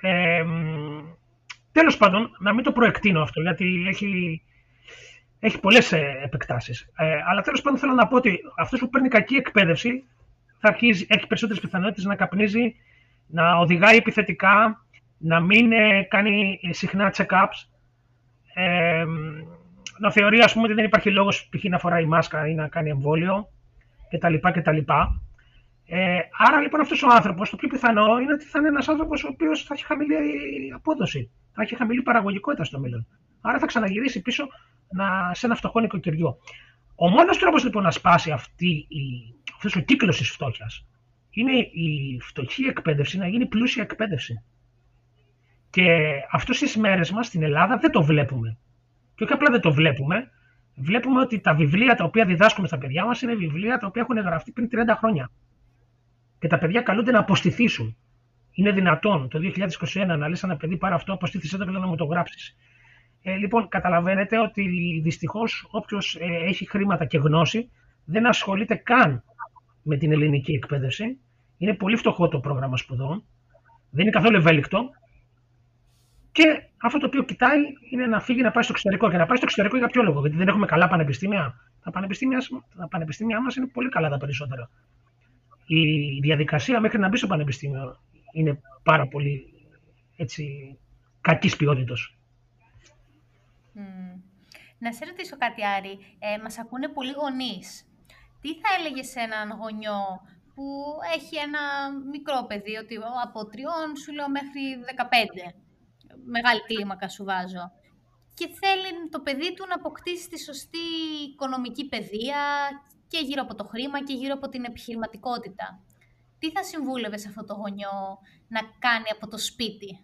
Ε, τέλος πάντων, να μην το προεκτείνω αυτό, γιατί έχει, έχει πολλές ε, επεκτάσεις. Ε, αλλά τέλος πάντων θέλω να πω ότι αυτός που παίρνει κακή εκπαίδευση θα αρχίζει, έχει περισσότερες πιθανότητες να καπνίζει, να οδηγάει επιθετικά, να μην ε, κάνει συχνά check-ups, ε, να θεωρεί ας πούμε ότι δεν υπάρχει λόγος π.χ. να φοράει μάσκα ή να κάνει εμβόλιο κτλ. κτλ. Ε, άρα λοιπόν αυτός ο άνθρωπος, το πιο πιθανό είναι ότι θα είναι ένας άνθρωπος ο οποίος θα έχει χαμηλή απόδοση, θα έχει χαμηλή παραγωγικότητα στο μέλλον. Άρα θα ξαναγυρίσει πίσω να, σε ένα φτωχό νοικοκυριό. Ο μόνος τρόπος λοιπόν να σπάσει αυτή η, αυτός ο κύκλος της φτώχειας είναι η φτωχή εκπαίδευση να γίνει πλούσια εκπαίδευση. Και αυτό στι μέρες μας στην Ελλάδα δεν το βλέπουμε. Και όχι απλά δεν το βλέπουμε, βλέπουμε ότι τα βιβλία τα οποία διδάσκουμε στα παιδιά μας είναι βιβλία τα οποία έχουν γραφτεί πριν 30 χρόνια και τα παιδιά καλούνται να αποστηθήσουν. Είναι δυνατόν το 2021 να λες ένα παιδί πάρα αυτό, αποστήθησε το και να μου το γράψεις. Ε, λοιπόν, καταλαβαίνετε ότι δυστυχώς όποιος ε, έχει χρήματα και γνώση δεν ασχολείται καν με την ελληνική εκπαίδευση. Είναι πολύ φτωχό το πρόγραμμα σπουδών. Δεν είναι καθόλου ευέλικτο. Και αυτό το οποίο κοιτάει είναι να φύγει να πάει στο εξωτερικό. Και να πάει στο εξωτερικό για ποιο λόγο, Γιατί δεν έχουμε καλά πανεπιστήμια. Τα πανεπιστήμια, τα πανεπιστήμια μας είναι πολύ καλά τα περισσότερα η διαδικασία μέχρι να μπει στο πανεπιστήμιο είναι πάρα πολύ έτσι, κακής ποιότητας. Να σε ρωτήσω κάτι, Άρη. Ε, μας ακούνε πολλοί γονείς. Τι θα έλεγε σε έναν γονιό που έχει ένα μικρό παιδί, ότι από τριών σου λέω μέχρι 15, μεγάλη κλίμακα σου βάζω, και θέλει το παιδί του να αποκτήσει τη σωστή οικονομική παιδεία και γύρω από το χρήμα και γύρω από την επιχειρηματικότητα. Τι θα συμβούλευες σε αυτό το γονιό να κάνει από το σπίτι;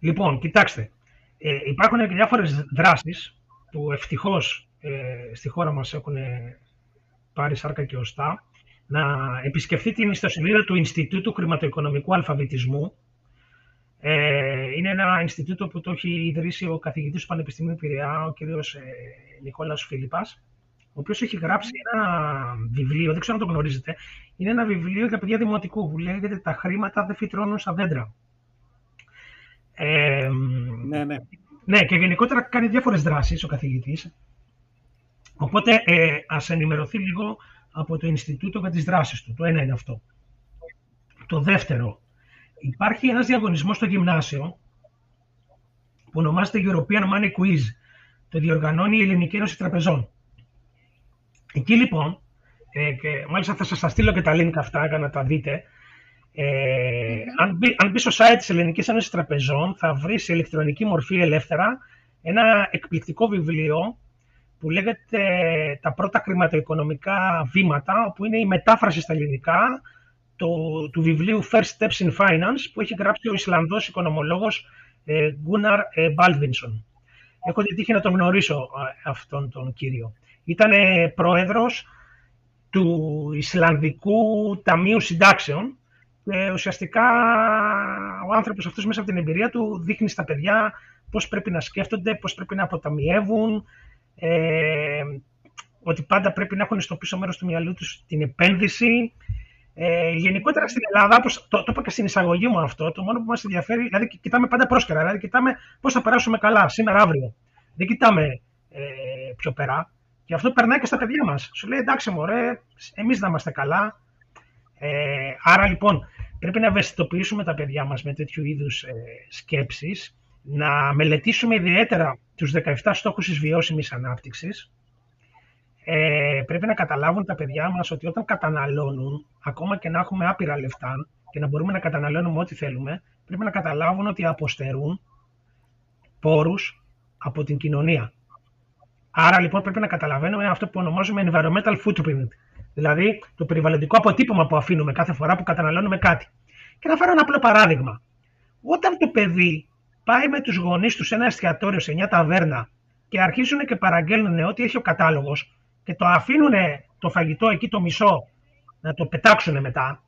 Λοιπόν, κοιτάξτε. Ε, υπάρχουν και διάφορες δράσεις που ευτυχώς ε, στη χώρα μας έχουν πάρει σάρκα και οστά να επισκεφθεί την ιστοσελίδα του Ινστιτούτου Χρηματοοικονομικού Αλφαβητισμού. Ε, είναι ένα Ινστιτούτο που το έχει ιδρύσει ο καθηγητής του Πανεπιστημίου Πειραιά, ο κ. Ε, Νικόλαος Φίλιππας, ο οποίος έχει γράψει ένα βιβλίο, δεν ξέρω αν το γνωρίζετε. Είναι ένα βιβλίο για παιδιά δημοτικού που λέγεται Τα χρήματα δεν φυτρώνουν στα δέντρα. Ε, ναι, ναι. Ναι, και γενικότερα κάνει διάφορες δράσεις ο καθηγητής. Οπότε ε, ας ενημερωθεί λίγο από το Ινστιτούτο για τις δράσεις του. Το ένα είναι αυτό. Το δεύτερο, υπάρχει ένας διαγωνισμός στο γυμνάσιο που ονομάζεται European Money Quiz. Το διοργανώνει η Ελληνική Ένωση Τραπεζών. Εκεί λοιπόν, ε, και μάλιστα θα σας τα στείλω και τα link αυτά για να τα δείτε, ε, αν, μπει, αν μπει στο site της Ελληνικής Ένωσης Τραπεζών θα βρεις σε ηλεκτρονική μορφή ελεύθερα ένα εκπληκτικό βιβλίο που λέγεται «Τα πρώτα χρηματοοικονομικά βήματα», όπου είναι η μετάφραση στα ελληνικά το, του βιβλίου First Steps in Finance που έχει γράψει ο Ισλανδός οικονομολόγος ε, Gunnar ε, Baldvinsson. Έχω την τύχη να τον γνωρίσω αυτόν τον κύριο. Ήταν πρόεδρος του Ισλανδικού Ταμείου Συντάξεων και ουσιαστικά ο άνθρωπος αυτός μέσα από την εμπειρία του δείχνει στα παιδιά πώς πρέπει να σκέφτονται, πώς πρέπει να αποταμιεύουν, ε, ότι πάντα πρέπει να έχουν στο πίσω μέρος του μυαλού τους την επένδυση. Ε, γενικότερα στην Ελλάδα, όπως το, το είπα και στην εισαγωγή μου αυτό, το μόνο που μας ενδιαφέρει, δηλαδή κοιτάμε πάντα πρόσκαιρα, δηλαδή κοιτάμε πώς θα περάσουμε καλά σήμερα, αύριο. Δεν κοιτάμε ε, πιο πέρα. Και αυτό περνάει και στα παιδιά μας. Σου λέει εντάξει, μωρέ, εμείς να είμαστε καλά. Ε, άρα λοιπόν πρέπει να ευαισθητοποιήσουμε τα παιδιά μας με τέτοιου είδους ε, σκέψεις να μελετήσουμε ιδιαίτερα τους 17 στόχους της βιώσιμης ανάπτυξης, ε, πρέπει να καταλάβουν τα παιδιά μας ότι όταν καταναλώνουν, ακόμα και να έχουμε άπειρα λεφτά και να μπορούμε να καταναλώνουμε ό,τι θέλουμε, πρέπει να καταλάβουν ότι αποστερούν πόρους από την κοινωνία. Άρα λοιπόν πρέπει να καταλαβαίνουμε αυτό που ονομάζουμε environmental footprint, δηλαδή το περιβαλλοντικό αποτύπωμα που αφήνουμε κάθε φορά που καταναλώνουμε κάτι. Και να φέρω ένα απλό παράδειγμα. Όταν το παιδί πάει με τους γονείς του σε ένα εστιατόριο, σε μια ταβέρνα και αρχίζουν και παραγγέλνουν ό,τι έχει ο κατάλογος και το αφήνουν το φαγητό εκεί το μισό να το πετάξουν μετά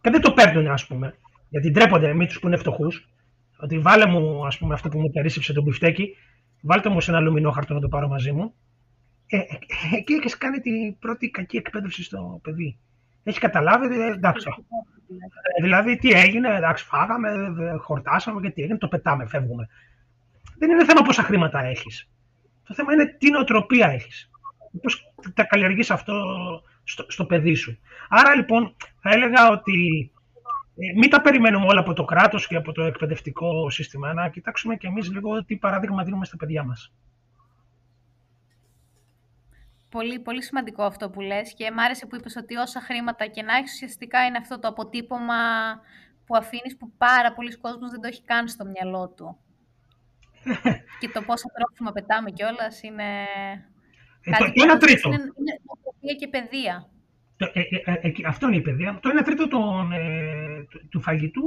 και δεν το παίρνουν ας πούμε, γιατί ντρέπονται με τους που είναι φτωχούς. ότι βάλε μου ας πούμε αυτό που μου περίσσεψε το μπιφτέκι, βάλτε μου σε ένα λουμινόχαρτο να το πάρω μαζί μου. Ε, ε, ε εκεί έχεις κάνει την πρώτη κακή εκπαίδευση στο παιδί. Έχει καταλάβει, ε, εντάξει. Ε, δηλαδή, τι έγινε, εντάξει, φάγαμε, χορτάσαμε και τι έγινε, το πετάμε, φεύγουμε. Δεν είναι θέμα πόσα χρήματα έχεις. Το θέμα είναι τι νοοτροπία έχεις. Πώς τα καλλιεργείς αυτό στο, στο παιδί σου. Άρα λοιπόν θα έλεγα ότι ε, μην τα περιμένουμε όλα από το κράτος και από το εκπαιδευτικό σύστημα, να κοιτάξουμε και εμείς λίγο τι παράδειγμα δίνουμε στα παιδιά μας. Πολύ, πολύ σημαντικό αυτό που λες και μ' άρεσε που είπες ότι όσα χρήματα και να έχεις ουσιαστικά είναι αυτό το αποτύπωμα που αφήνεις που πάρα πολλοί κόσμος δεν το έχει καν στο μυαλό του. [LAUGHS] και το πόσα τρόφιμα πετάμε κιόλας είναι... Ε, κάτι το, ένα τρίτο. Είναι, είναι και παιδεία. Ε, ε, αυτό είναι η παιδεία. Το ένα τρίτο των, του φαγητού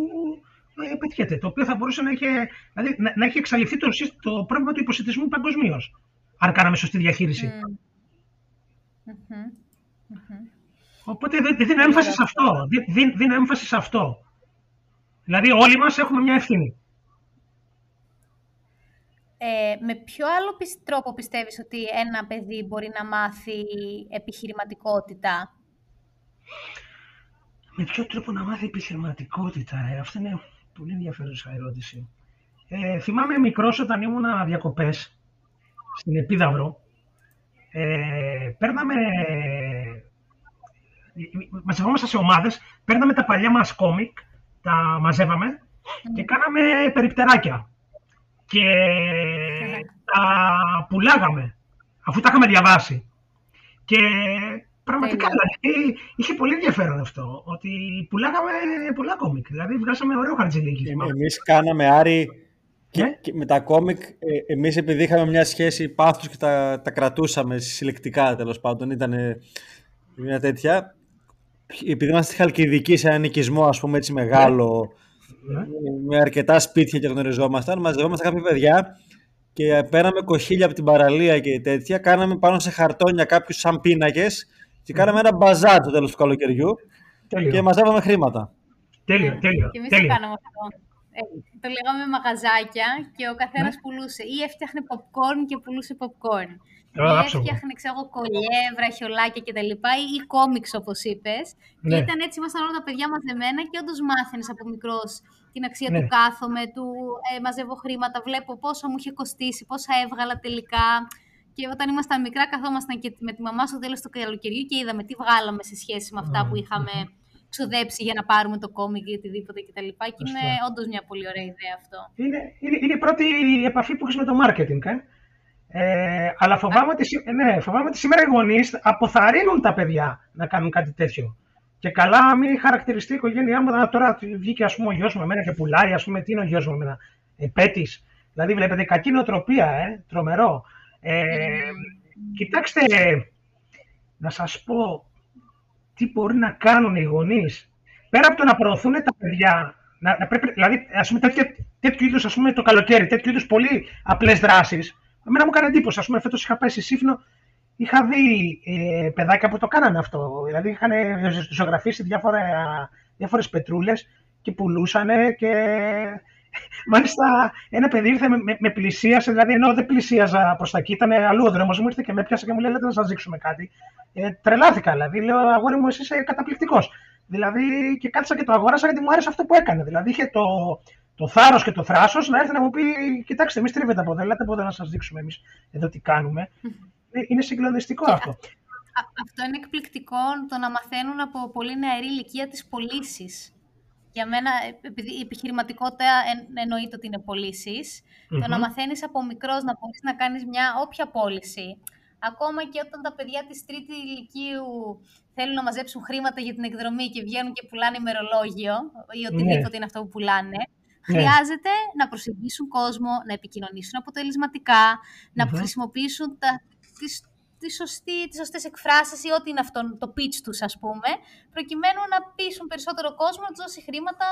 ε, πετιέται, το οποίο θα μπορούσε να έχει, δηλαδή, να, να έχει εξαλειφθεί το, το πρόβλημα του υποσυτισμού παγκοσμίως, αν κάναμε σωστή διαχείριση. Οπότε δίνω έμφαση σε αυτό. Δίνω έμφαση σε αυτό. Δηλαδή όλοι μας έχουμε μια ευθύνη. Ε, με ποιο άλλο τρόπο πιστεύεις ότι ένα παιδί μπορεί να μάθει επιχειρηματικότητα; Με ποιο τρόπο να μάθει επιχειρηματικότητα, ε; αυτή είναι πολύ ενδιαφέρουσα ερώτηση. Ε, θυμάμαι μικρός όταν ήμουν διακοπές στην Επίδαυρο ε, παίρναμε, μαζευόμασταν σε ομάδες, παίρναμε τα παλιά μας κόμικ, τα μαζεύαμε και κάναμε περιπτεράκια. Και τα πουλάγαμε, αφού τα είχαμε διαβάσει. Και πραγματικά δηλαδή, είχε πολύ ενδιαφέρον αυτό, ότι πουλάγαμε πολλά κόμικ. Δηλαδή βγάζαμε ωραίο χαρτζηλίκι. Εμείς κάναμε, Άρη, και, ναι. και με τα κόμικ, ε, εμείς επειδή είχαμε μια σχέση πάθους και τα, τα κρατούσαμε συλλεκτικά τέλος πάντων, ήταν μια τέτοια. Επειδή είμαστε χαλκιδικοί σε έναν οικισμό, ας πούμε έτσι μεγάλο, ναι. με αρκετά σπίτια και γνωριζόμασταν, μαζευόμασταν κάποια παιδιά και πέραμε κοχύλια από την παραλία και τέτοια, κάναμε πάνω σε χαρτόνια κάποιους σαν πίνακες και κάναμε ένα μπαζάρ το τέλος του καλοκαιριού τέλειο. και μαζεύαμε χρήματα. Τέλειο, τέλειο. Και εμείς τέλειο. κάναμε αυτό. Ε, το λέγαμε μαγαζάκια και ο καθένας ναι. πουλούσε. Ή έφτιαχνε popcorn και πουλούσε popcorn. ή έφτιαχνε, ξέρω κολλιέ, βραχιολάκια κτλ. Ή κόμιξ, όπως είπες. Ναι. Και ήταν έτσι, ήμασταν όλα τα παιδιά μαζεμένα και όντως μάθαινες από μικρός την αξία ναι. του κάθομαι, του ε, μαζεύω χρήματα, βλέπω πόσο μου είχε κοστίσει, πόσα έβγαλα τελικά. Και όταν ήμασταν μικρά, καθόμασταν και με τη μαμά στο τέλος του καλοκαιριού και είδαμε τι βγάλαμε σε σχέση με αυτά που είχαμε ξοδέψει για να πάρουμε το κόμικ ή οτιδήποτε κτλ. Και, και είναι όντως μια πολύ ωραία ιδέα αυτό. Είναι, είναι, είναι η πρώτη επαφή που έχει με το marketing. Ε; Ε, αλλά φοβάμαι ότι, ναι, φοβάμαι ότι σήμερα οι γονείς αποθαρρύνουν τα παιδιά να κάνουν κάτι τέτοιο. Και καλά, μην χαρακτηριστεί η οικογένειά μου. Τώρα βγήκε ας πούμε, ο γιος μου εμένα και πουλάει, ας πούμε, τι είναι ο γιος μου εμένα. Επέτη. Δηλαδή, βλέπετε, κακή νοοτροπία, ε, τρομερό. Ε, κοιτάξτε, να σας πω, τι μπορεί να κάνουν οι γονείς. Πέρα από το να προωθούν τα παιδιά, να, να πρέπει, δηλαδή ας πούμε, τέτοιο, τέτοιου είδους το καλοκαίρι, τέτοιου είδους πολύ απλές δράσεις. Εμένα μου έκανε εντύπωση. Α πούμε, φέτος είχα πάει σε Σύφνο, είχα δει ε, παιδάκια που το κάνανε αυτό. Δηλαδή είχαν ζωγραφίσει διάφορες πετρούλες και πουλούσαν και Μάλιστα, ένα παιδί ήρθε με, με, με πλησίασε, δηλαδή ενώ δεν πλησίαζα προς τα εκεί, ήταν αλλού ο δρόμος μου, ήρθε και με πιάσε και μου λέει: Λέτε να σας δείξουμε κάτι. Ε, τρελάθηκα, δηλαδή. Λέω: Αγόρι μου, εσύ είσαι καταπληκτικός. Δηλαδή, και κάτσα και το αγόρασα γιατί μου άρεσε αυτό που έκανε. Δηλαδή, είχε το, το θάρρος και το θράσος να έρθει να μου πει: Κοιτάξτε, εμείς τρίβετε από εδώ, λέτε από εδώ να σας δείξουμε εμείς εδώ τι κάνουμε. Ε, είναι συγκλονιστικό αυτό. αυτό είναι εκπληκτικό το να μαθαίνουν από πολύ νεαρή ηλικία τις πωλήσεις Για μένα, επειδή η επιχειρηματικότητα εννοείται ότι είναι το να μαθαίνεις από μικρός να μπορείς να κάνεις μια όποια πώληση, ακόμα και όταν τα παιδιά της τρίτης ηλικίου θέλουν να μαζέψουν χρήματα για την εκδρομή και βγαίνουν και πουλάνε ημερολόγιο ή ναι. οτιδήποτε είναι αυτό που πουλάνε, ναι. χρειάζεται να προσεγγίσουν κόσμο, να επικοινωνήσουν αποτελεσματικά, να χρησιμοποιήσουν τα, τις, τις, σωστή, τις σωστές εκφράσεις ή ό,τι είναι αυτό το pitch τους, ας πούμε, προκειμένου να πείσουν περισσότερο κόσμο, να τους δώσει χρήματα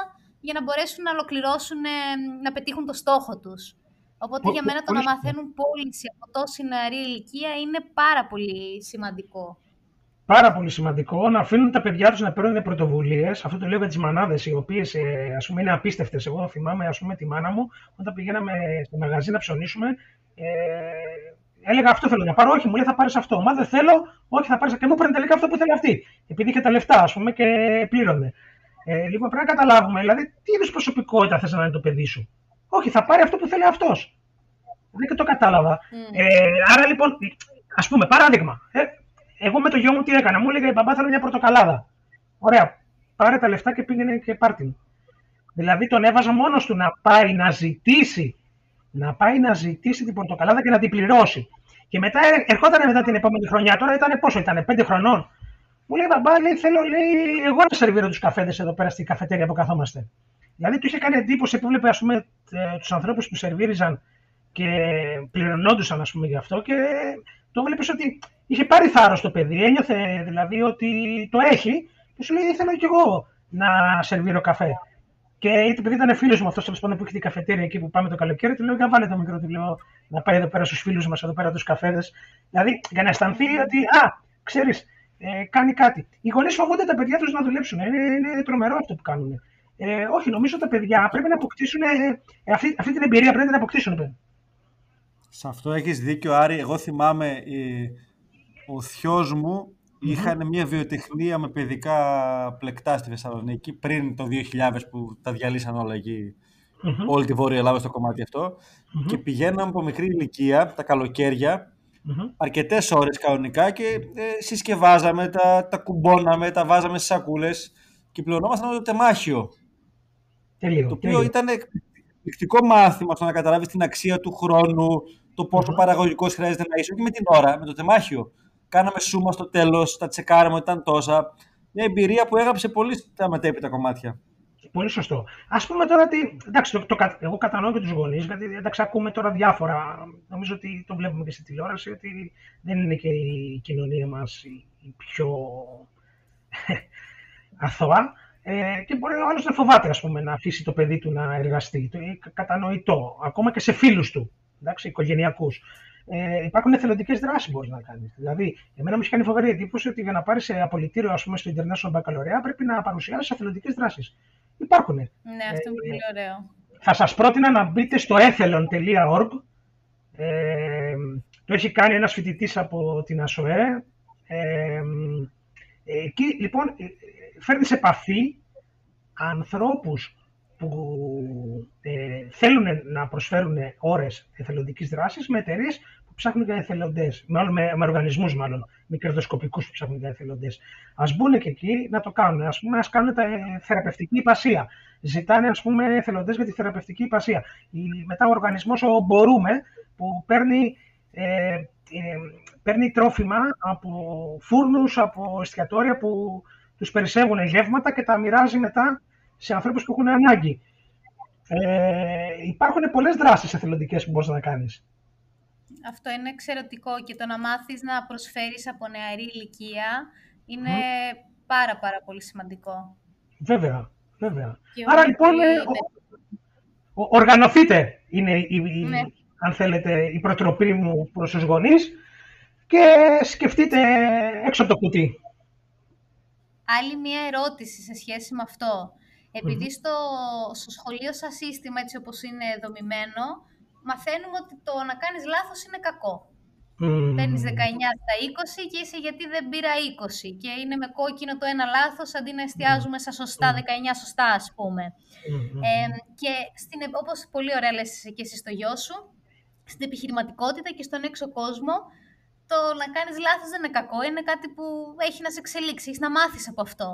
για να μπορέσουν να ολοκληρώσουν, ε, να πετύχουν το στόχο τους. Οπότε για μένα το να μαθαίνουν πώληση από τόση νεαρή ηλικία είναι πάρα πολύ σημαντικό. Πάρα πολύ σημαντικό να αφήνουν τα παιδιά τους να παίρνουν πρωτοβουλίες. Αυτό το λέω για τις μανάδες, οι οποίες ε, είναι απίστευτες. Εγώ θυμάμαι ας πούμε, τη μάνα μου όταν πηγαίναμε στο μαγαζί να ψωνίσουμε. Ε, έλεγα αυτό θέλω να πάρω. Όχι, μου λέει θα πάρεις αυτό. Μα δεν θέλω, όχι θα πάρεις. Και μου παίρνει τελικά αυτό που θέλει αυτή. Επειδή είχε τα λεφτά, ας πούμε, και πλήρωνε. Ε, λοιπόν, πρέπει να καταλάβουμε, δηλαδή, τι είδους προσωπικότητα θες να είναι το παιδί σου. Όχι, θα πάρει αυτό που θέλει αυτός. Δεν και το κατάλαβα. Mm. Ε, άρα λοιπόν, ας πούμε, παράδειγμα. Ε, εγώ με το γιο μου τι έκανα. Μου έλεγε η μπαμπά θέλω μια πορτοκαλάδα. Ωραία. Πάρε τα λεφτά και πήγαινε και πάρτι. Δηλαδή τον έβαζα μόνος του να πάει να ζητήσει να πάει να ζητήσει την πορτοκαλάδα και να την πληρώσει. Και μετά ε, ερχόταν μετά την επόμενη χρονιά. Τώρα ήταν πόσο, ήταν πέντε χρονών. Μου λέει μπαμπά, λέει, θέλω λέει, εγώ να σερβίρω τους καφέδες εδώ πέρα στην καφετέρια που καθόμαστε. Δηλαδή του είχε κάνει εντύπωση που βλέπει τους ανθρώπους που σερβίριζαν και πληρωνόντουσαν ας πούμε γι' αυτό και το βλέπεις ότι είχε πάρει θάρρος το παιδί, ένιωθε δηλαδή ότι το έχει και σου λέει ήθελα κι εγώ να σερβίρω καφέ. Και επειδή ήταν φίλος μου αυτός που είχε την καφετέρια εκεί που πάμε το καλοκαίρι, του λέω: Για βάλε το μικρό, του λέω να πάει εδώ πέρα στους φίλους μας, εδώ πέρα τους καφέδες. Δηλαδή για να αισθανθεί ότι, α, ξέρεις, ε, κάνει κάτι. Οι γονείς φοβούνται τα παιδιά τους να δουλέψουν. Είναι, είναι τρομερό αυτό που κάνουν. Ε, όχι, νομίζω τα παιδιά πρέπει να αποκτήσουν. Ε, ε αυτή, αυτή την εμπειρία πρέπει να την αποκτήσουν. Σε αυτό έχεις δίκιο, Άρη. Εγώ θυμάμαι ε, ο θειός μου είχαν μια βιοτεχνία με παιδικά πλεκτά στη Θεσσαλονίκη πριν το 2000 που τα διαλύσαν όλα εκεί, όλη τη Βόρεια Ελλάδα στο κομμάτι και πηγαίναμε από μικρή ηλικία, τα καλοκαιρια mm αρκετές ώρες κανονικά και ε, συσκευάζαμε, τα, τα κουμπώναμε, τα βάζαμε στις σακούλες και πληρωνόμασταν το τεμάχιο. Τελείο, το οποίο ήταν εκπληκτικό μάθημα στο να καταλάβεις την αξία του χρόνου, το πόσο mm-hmm. παραγωγικός χρειάζεται να είσαι, όχι με την ώρα, με το τεμάχιο. Κάναμε σούμα στο τέλος, τα τσεκάραμε ότι ήταν τόσα. Μια εμπειρία που έγραψε πολύ στα μετέπειτα κομμάτια. Πολύ σωστό. Α πούμε τώρα ότι. Εντάξει, το, το, εγώ κατανοώ και τους γονείς, γιατί εντάξει, ακούμε τώρα διάφορα. Νομίζω ότι το βλέπουμε και στη τηλεόραση, ότι δεν είναι και η κοινωνία μας η, πιο [LAUGHS] αθώα. Ε, και μπορεί ο άλλος να φοβάται ας πούμε, να αφήσει το παιδί του να εργαστεί. Το είναι κατανοητό. Ακόμα και σε φίλους του εντάξει, οικογενειακούς. Ε, υπάρχουν εθελοντικές δράσεις που μπορείς να κάνεις. Δηλαδή, εμένα μου έχει κάνει φοβερή εντύπωση ότι για να πάρεις απολυτήριο ας πούμε, στο International Baccalaureate πρέπει να παρουσιάσεις εθελοντικές δράσεις. Υπάρχουν. Ναι, αυτό είναι πολύ ωραίο. Θα σας πρότεινα να μπείτε στο ethelon.org. Ε, το έχει κάνει ένας φοιτητής από την ΑΣΟΕ. Ε, εκεί λοιπόν φέρνεις σε επαφή ανθρώπους που ε, θέλουν να προσφέρουν ώρες εθελοντικής δράσης με εταιρείες που ψάχνουν για εθελοντές, μάλλον με, με οργανισμούς μάλλον, με κερδοσκοπικούς που ψάχνουν για εθελοντές. Ας μπουν και εκεί να το κάνουν, ας πούμε, ας κάνουν τα ε, θεραπευτική υπασία. Ζητάνε, ας πούμε, εθελοντές για τη θεραπευτική υπασία. Η, μετά ο οργανισμός ο Μπορούμε, που παίρνει, ε, ε, παίρνει τρόφιμα από φούρνους, από εστιατόρια που τους περισσεύουν γεύματα και τα μοιράζει μετά σε ανθρώπους που έχουν ανάγκη. Ε, υπάρχουν πολλές δράσεις εθελοντικές που μπορείς να κάνεις. Αυτό είναι εξαιρετικό και το να μάθεις να προσφέρεις από νεαρή ηλικία είναι πάρα πάρα πολύ σημαντικό. Βέβαια, βέβαια. Άρα λοιπόν ε, οργανωθείτε είναι η, ναι. αν θέλετε η προτροπή μου προς τους γονείς και σκεφτείτε έξω από το κουτί. Άλλη μία ερώτηση σε σχέση με αυτό. Επειδή στο, στο σχολείο σας σύστημα, έτσι όπως είναι δομημένο, μαθαίνουμε ότι το να κάνεις λάθος είναι κακό. Mm. Παίρνεις 19 στα 20 και είσαι γιατί δεν πήρα 20 και είναι με κόκκινο το ένα λάθος αντί να εστιάζουμε στα σωστά, 19 σωστά ας πούμε. Ε, και στην, όπως πολύ ωραία λες και εσύ στο γιο σου, στην επιχειρηματικότητα και στον έξω κόσμο, το να κάνεις λάθος δεν είναι κακό, είναι κάτι που έχει να σε εξελίξει, έχεις να μάθεις από αυτό.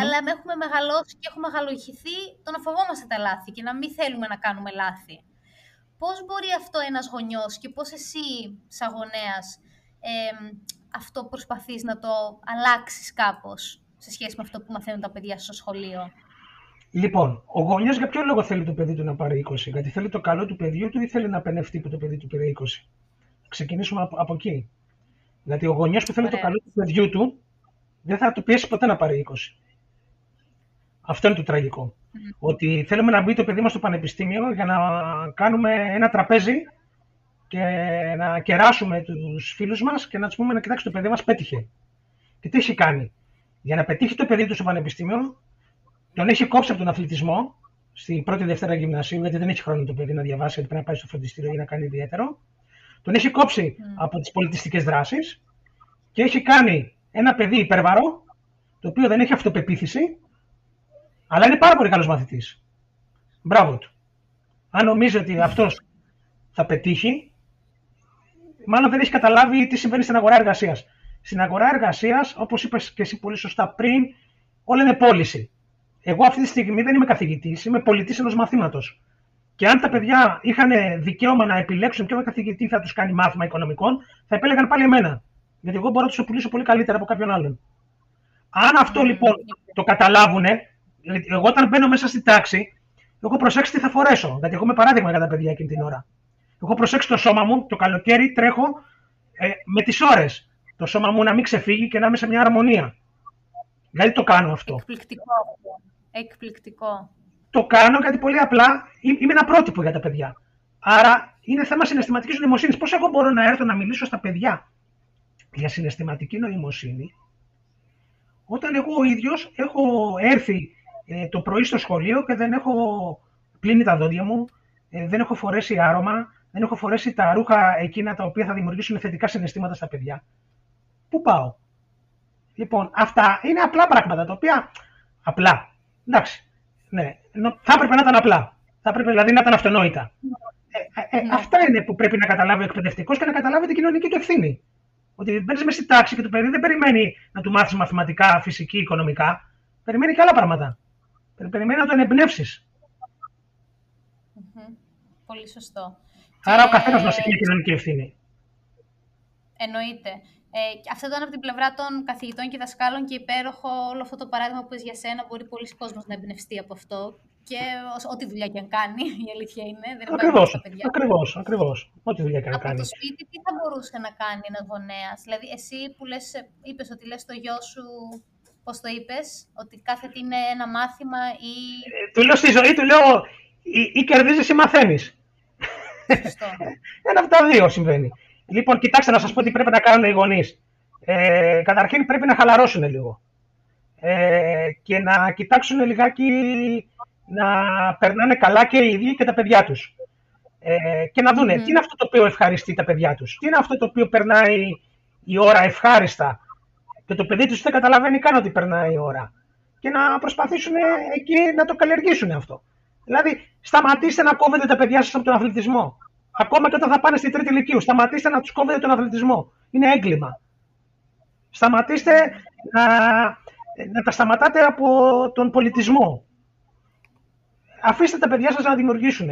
αλλά έχουμε μεγαλώσει και έχουμε μεγαλογηθεί το να φοβόμαστε τα λάθη και να μην θέλουμε να κάνουμε λάθη. Πώς μπορεί αυτό ένας γονιός και πώς εσύ, σαν γονέας, αυτό προσπαθείς να το αλλάξεις κάπως σε σχέση με αυτό που μαθαίνουν τα παιδιά στο σχολείο; Λοιπόν, ο γονιός για ποιο λόγο θέλει το παιδί του να πάρει 20, γιατί θέλει το καλό του παιδιού του ή θέλει να πενευτεί που το παιδί του πήρε 20. Ξεκινήσουμε από, από εκεί. Γιατί ο γονιός που θέλει το καλό του παιδιού του δεν θα του πιέσει ποτέ να πάρει 20. Αυτό είναι το τραγικό. Ότι θέλουμε να μπει το παιδί μας στο πανεπιστήμιο για να κάνουμε ένα τραπέζι και να κεράσουμε τους φίλους μας και να τους πούμε να κοιτάξει το παιδί μας πέτυχε. Και τι έχει κάνει; Για να πετύχει το παιδί του στο πανεπιστήμιο, τον έχει κόψει από τον αθλητισμό στην πρώτη Δευτέρα Γυμνασίου, γιατί δεν έχει χρόνο το παιδί να διαβάσει, γιατί πρέπει να πάει στο φροντιστήριο ή να κάνει ιδιαίτερο. Τον έχει κόψει από τις πολιτιστικές δράσεις και έχει κάνει ένα παιδί υπέρβαρο, το οποίο δεν έχει αυτοπεποίθηση, αλλά είναι πάρα πολύ καλός μαθητής. Μπράβο του. Αν νομίζει ότι αυτός θα πετύχει, μάλλον δεν έχει καταλάβει τι συμβαίνει στην αγορά εργασίας. Στην αγορά εργασίας, όπως είπες και εσύ πολύ σωστά πριν, όλα είναι πώληση. Εγώ αυτή τη στιγμή δεν είμαι καθηγητής, είμαι πολιτής ενός μαθήματος. Και αν τα παιδιά είχαν δικαίωμα να επιλέξουν ποιο καθηγητή θα τους κάνει μάθημα οικονομικών, θα επέλεγαν πάλι εμένα. Γιατί εγώ μπορώ να τους το πουλήσω πολύ καλύτερα από κάποιον άλλον. Αν αυτό λοιπόν το καταλάβουν, εγώ όταν μπαίνω μέσα στη τάξη, έχω προσέξει τι θα φορέσω. Γιατί εγώ είμαι παράδειγμα για τα παιδιά εκείνη την ώρα. Έχω προσέξει το σώμα μου, το καλοκαίρι τρέχω ε, με τις ώρες. Το σώμα μου να μην ξεφύγει και να είμαι σε μια αρμονία. Γιατί το κάνω αυτό. Εκπληκτικό Εκπληκτικό. Το κάνω γιατί πολύ απλά είμαι ένα πρότυπο για τα παιδιά. Άρα είναι θέμα συναισθηματικής νοημοσύνης. Πώς εγώ μπορώ να έρθω να μιλήσω στα παιδιά για συναισθηματική νοημοσύνη, όταν εγώ ο ίδιος έχω έρθει ε, το πρωί στο σχολείο και δεν έχω πλύνει τα δόντια μου, ε, δεν έχω φορέσει άρωμα, δεν έχω φορέσει τα ρούχα εκείνα τα οποία θα δημιουργήσουν θετικά συναισθήματα στα παιδιά. Πού πάω; Λοιπόν, αυτά είναι απλά πράγματα τα οποία απλά Εντάξει. Ναι. Θα έπρεπε να ήταν απλά. Θα έπρεπε δηλαδή να ήταν αυτονόητα. Ε, ε, ε, αυτά είναι που πρέπει να καταλάβει ο εκπαιδευτικός και να καταλάβει την κοινωνική του ευθύνη. Ότι μπαίνει μες στη τάξη και το παιδί δεν περιμένει να του μάθεις μαθηματικά, φυσική, οικονομικά. Περιμένει και άλλα πράγματα. Περιμένει να τον εμπνευσει Πολύ σωστό. Άρα ο καθένας μας έχει μια κοινωνική ευθύνη. Εννοείται. Ε, αυτό ήταν από την πλευρά των καθηγητών και δασκάλων και υπέροχο όλο αυτό το παράδειγμα που είσαι για σένα. Μπορεί πολλοί κόσμος να εμπνευστεί από αυτό και ό,τι δουλειά και αν κάνει, [LAUGHS] η αλήθεια είναι. Δεν ακριβώς, ακριβώς, ακριβώς. Ό,τι δουλειά και αν κάνει. Από το σπίτι τι θα μπορούσε να κάνει ένας γονέας; Δηλαδή εσύ που λες, είπες ότι λες το γιο σου, πώς το είπες, ότι κάθε τι είναι ένα μάθημα ή... Ε, του λέω στη ζωή, του λέω ή, ή κερδίζεις ή μαθαίνεις. [LAUGHS] ένα από τα δύο συμβαίνει. Λοιπόν, κοιτάξτε να σας πω τι πρέπει να κάνουν οι γονείς. Ε, καταρχήν πρέπει να χαλαρώσουν λίγο. Ε, και να κοιτάξουν λιγάκι να περνάνε καλά και οι ίδιοι και τα παιδιά τους. Ε, και να δούνε τι είναι αυτό το οποίο ευχαριστεί τα παιδιά τους, τι είναι αυτό το οποίο περνάει η ώρα ευχάριστα; Και το παιδί τους δεν καταλαβαίνει καν ότι περνάει η ώρα. Και να προσπαθήσουν εκεί να το καλλιεργήσουν αυτό. Δηλαδή, σταματήστε να κόβετε τα παιδιά σας από τον αθλητισμό. Ακόμα και όταν θα πάνε στη τρίτη ηλικίου. Σταματήστε να τους κόβετε τον αθλητισμό. Είναι έγκλημα. Σταματήστε να, να τα σταματάτε από τον πολιτισμό. Αφήστε τα παιδιά σας να δημιουργήσουν.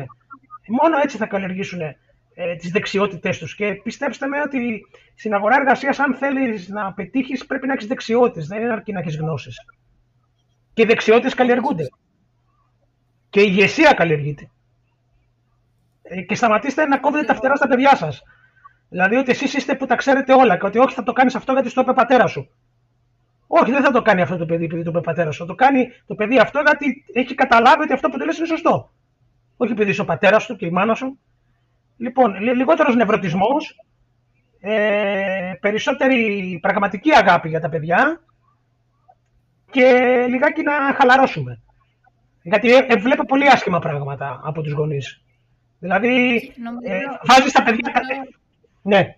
Μόνο έτσι θα καλλιεργήσουν ε, τις δεξιότητές τους. Και πιστέψτε με ότι στην αγορά εργασίας, αν θέλεις να πετύχεις, πρέπει να έχεις δεξιότητες. Δεν είναι αρκεί να έχεις γνώσεις. Και οι δεξιότητες καλλιεργούνται. Και η ηγεσία καλλιεργείται. Ε, και σταματήστε να κόβετε τα φτερά στα παιδιά σας. Δηλαδή ότι εσείς είστε που τα ξέρετε όλα και ότι όχι θα το κάνεις αυτό γιατί στο είπε πατέρας σου. Όχι, δεν θα το κάνει αυτό το παιδί επειδή το είπε πατέρας σου. Θα το κάνει το παιδί αυτό γιατί έχει καταλάβει ότι αυτό που τελεί είναι σωστό. Όχι επειδή είσαι ο πατέρας του και η μάνα σου. Λοιπόν, λιγότερος νευρωτισμός, ε, περισσότερη πραγματική αγάπη για τα παιδιά και λιγάκι να χαλαρώσουμε. Γιατί ε, ε βλέπω πολύ άσχημα πράγματα από τους γονείς. Δηλαδή, ε, βάζεις τα παιδιά. Ναι.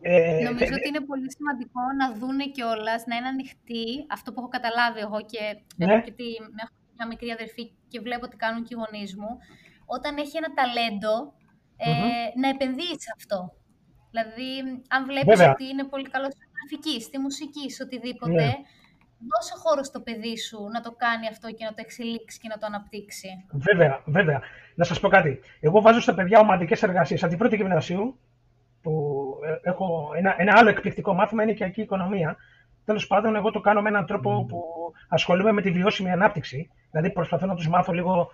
Ε, Νομίζω ότι είναι πολύ σημαντικό να δούνε κιόλας, να είναι ανοιχτοί. Αυτό που έχω καταλάβει εγώ και ναι. έχω μια μικρή αδερφή και βλέπω ότι κάνουν και οι γονείς μου. Όταν έχει ένα ταλέντο, ε, να επενδύεις σε αυτό. Δηλαδή, αν βλέπεις ότι είναι πολύ καλό στη γραφική, στη μουσική, σε οτιδήποτε, ναι. δώσε χώρο στο παιδί σου να το κάνει αυτό και να το εξελίξει και να το αναπτύξει. Βέβαια, βέβαια. Να σας πω κάτι. Εγώ βάζω στα παιδιά ομαδικές εργασίες. Από την πρώτη γυμνασίου, που ε, έχω ένα, ένα άλλο εκπληκτικό μάθημα, είναι και εκεί η οικονομία. Τέλος πάντων, εγώ το κάνω με έναν τρόπο που ασχολούμαι με τη βιώσιμη ανάπτυξη. Δηλαδή, προσπαθώ να τους μάθω λίγο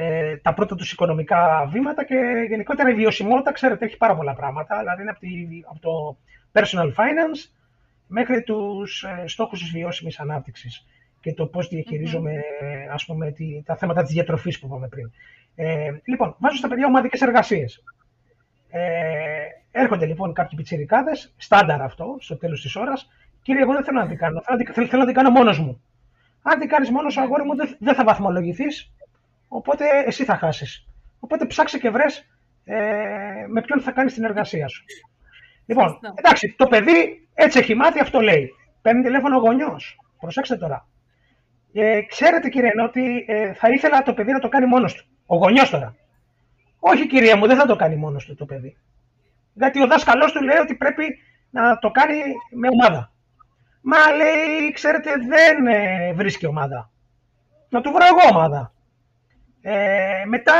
ε, τα πρώτα τους οικονομικά βήματα και γενικότερα η βιωσιμότητα, ξέρετε, έχει πάρα πολλά πράγματα. Δηλαδή, είναι από, τη, από το personal finance μέχρι τους ε, στόχους της βιώσιμης ανάπτυξης και το πώς διαχειρίζομαι ας πούμε, τη, τα θέματα της διατροφής που είπαμε πριν. Ε, λοιπόν, βάζω στα παιδιά ομαδικές εργασίες. Ε, έρχονται λοιπόν κάποιοι πιτσιρικάδες, στάνταρ αυτό, στο τέλος της ώρας. Κύριε, εγώ δεν θέλω να την κάνω, θέλω, θέλω, θέλω να την κάνω μόνος μου. Αν την κάνεις μόνος σου, αγόρι μου, δεν, δεν θα βαθμολογηθείς, οπότε εσύ θα χάσεις. Οπότε ψάξε και βρες ε, με ποιον θα κάνεις την εργασία σου. Λοιπόν, εντάξει, το παιδί έτσι έχει μάθει, αυτό λέει. Παίρνει τηλέφωνο ο γονιός. Προσέξτε τώρα. Ε, ξέρετε, κύριε Νότι, ε, θα ήθελα το παιδί να το κάνει μόνος του. Ο γονιός τώρα. Όχι, κυρία μου, δεν θα το κάνει μόνος του το παιδί. Γιατί ο δάσκαλός του λέει ότι πρέπει να το κάνει με ομάδα. Μα λέει, ξέρετε, δεν ε, βρίσκει ομάδα. Να του βρω εγώ ομάδα. Ε, μετά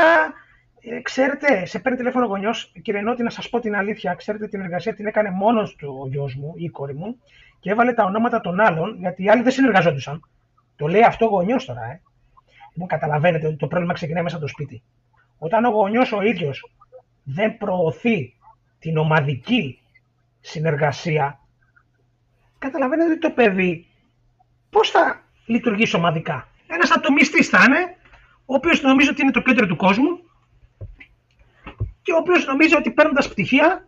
ε, ξέρετε, σε παίρνει τηλέφωνο ο γονιός, κύριε Νότι, να σας πω την αλήθεια. Ξέρετε, την εργασία την έκανε μόνος του ο γιος μου ή η κόρη μου και έβαλε τα ονόματα των άλλων, γιατί οι άλλοι δεν συνεργαζόντουσαν. Το λέει αυτό ο γονιός τώρα, ε. Λοιπόν, καταλαβαίνετε ότι το πρόβλημα ξεκινάει μέσα από το σπίτι. Όταν ο γονιός ο ίδιος δεν προωθεί την ομαδική συνεργασία, καταλαβαίνετε ότι το παιδί πώς θα λειτουργήσει ομαδικά. Ένας ατομιστής θα είναι, ο οποίος νομίζει ότι είναι το κέντρο του κόσμου και ο οποίος νομίζει ότι παίρνοντας πτυχία,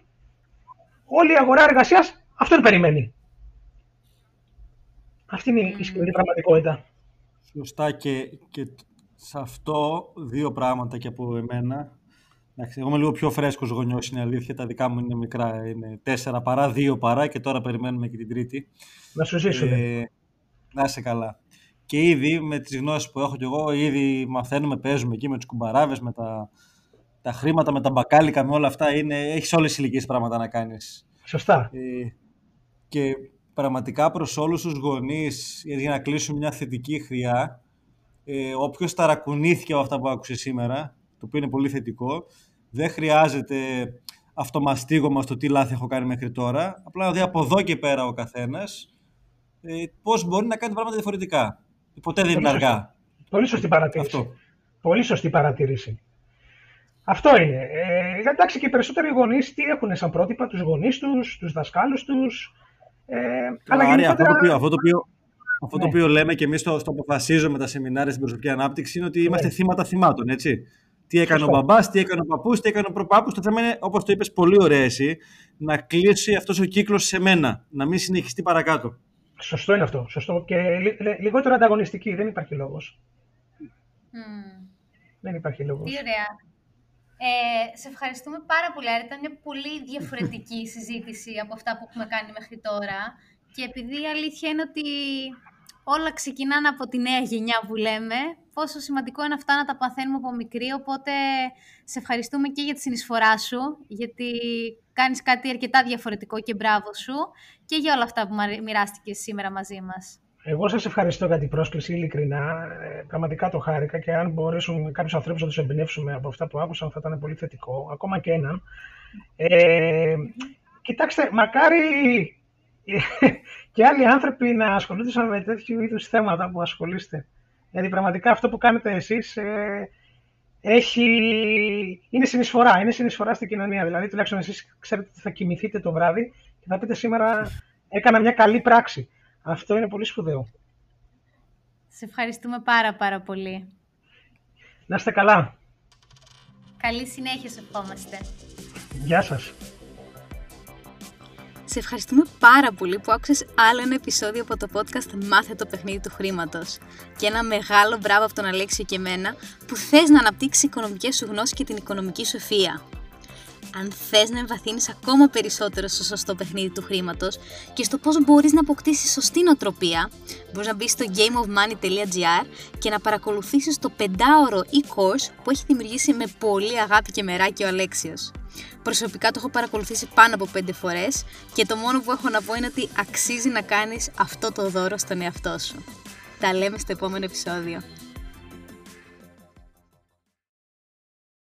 όλη η αγορά εργασίας αυτόν περιμένει. Αυτή είναι η σκληρή πραγματικότητα. Σωστά και, και σε αυτό δύο πράγματα και από εμένα. εγώ είμαι λίγο πιο φρέσκος γονιός, είναι αλήθεια. Τα δικά μου είναι μικρά. Είναι τέσσερα παρά, δύο παρά και τώρα περιμένουμε και την τρίτη. Να σου ζήσω. Ε, να είσαι καλά. Και ήδη με τις γνώσεις που έχω κι εγώ, ήδη μαθαίνουμε, παίζουμε εκεί με τους κουμπαράβε, με τα τα χρήματα με τα μπακάλικα, με όλα αυτά, είναι, έχεις όλες τις ηλικίες πράγματα να κάνεις. Σωστά. Ε, και πραγματικά προς όλους τους γονείς, για να κλείσουν μια θετική χρειά, ε, όποιος ταρακουνήθηκε από αυτά που άκουσες σήμερα, το οποίο είναι πολύ θετικό, δεν χρειάζεται αυτομαστίγωμα στο τι λάθη έχω κάνει μέχρι τώρα, απλά να δει από εδώ και πέρα ο καθένας ε, πώς μπορεί να κάνει πράγματα διαφορετικά. Ποτέ δεν είναι αργά. Πολύ σωστή παρατήρηση. Αυτό. Πολύ σωστή παρατήρηση. Αυτό είναι. Ε, εντάξει, και οι περισσότεροι γονείς τι έχουν σαν πρότυπα, τους γονείς τους, τους δασκάλους τους. Ε, αλλά γενικότερα... αυτό, το οποίο, αυτό, το οποίο, αυτό το ναι. οποίο λέμε και εμείς το, το αποφασίζουμε τα σεμινάρια στην προσωπική ανάπτυξη είναι ότι είμαστε ναι. θύματα θυμάτων. Έτσι. Τι έκανε Σωστό. ο μπαμπάς, τι έκανε ο παππούς, τι έκανε ο προπάπου. Το θέμα είναι, όπως το είπες πολύ ωραία εσύ, να κλείσει αυτός ο κύκλος σε μένα, να μην συνεχιστεί παρακάτω. Σωστό είναι αυτό. Σωστό. Και λιγότερο ανταγωνιστική. Δεν υπάρχει λόγος. Mm. Δεν υπάρχει λόγος. Τι ωραία. Ε, σε ευχαριστούμε πάρα πολύ. Άρα ήταν μια πολύ διαφορετική [LAUGHS] συζήτηση από αυτά που έχουμε κάνει μέχρι τώρα. Και επειδή η αλήθεια είναι ότι όλα ξεκινάνε από τη νέα γενιά που λέμε, πόσο σημαντικό είναι αυτά να τα παθαίνουμε από μικρή, οπότε σε ευχαριστούμε και για τη συνεισφορά σου, γιατί κάνεις κάτι αρκετά διαφορετικό και μπράβο σου, και για όλα αυτά που μοιράστηκες σήμερα μαζί μας. Εγώ σας ευχαριστώ για την πρόσκληση, ειλικρινά. Ε, πραγματικά το χάρηκα και αν μπορέσουν κάποιους ανθρώπους να τους εμπνεύσουμε από αυτά που άκουσαν, θα ήταν πολύ θετικό. Ακόμα και έναν. Ε, κοιτάξτε, μακάρι και άλλοι άνθρωποι να ασχολούνται με τέτοιου είδους θέματα που ασχολείστε. Γιατί πραγματικά αυτό που κάνετε εσείς ε, έχει... είναι συνεισφορά. Είναι συνεισφορά στην κοινωνία. Δηλαδή, τουλάχιστον εσείς ξέρετε ότι θα κοιμηθείτε το βράδυ και θα πείτε σήμερα έκανα μια καλή πράξη. Αυτό είναι πολύ σπουδαίο. Σε ευχαριστούμε πάρα πάρα πολύ. Να είστε καλά. Καλή συνέχεια σε ευχόμαστε. Γεια σας. Σε ευχαριστούμε πάρα πολύ που άκουσες άλλο ένα επεισόδιο από το podcast «Μάθε το παιχνίδι του χρήματος». Και ένα μεγάλο μπράβο από τον Αλέξιο και εμένα που θες να αναπτύξεις οικονομικές σου γνώσεις και την οικονομική σοφία. Αν θες να εμβαθύνεις ακόμα περισσότερο στο σωστό παιχνίδι του χρήματος και στο πώς μπορείς να αποκτήσεις σωστή νοοτροπία, μπορείς να μπεις στο gameofmoney.gr και να παρακολουθήσεις το πεντάωρο e-course που έχει δημιουργήσει με πολύ αγάπη και μεράκι ο Αλέξιος. Προσωπικά το έχω παρακολουθήσει πάνω από 5 φορές και το μόνο που έχω να πω είναι ότι αξίζει να κάνεις αυτό το δώρο στον εαυτό σου. Τα λέμε στο επόμενο επεισόδιο.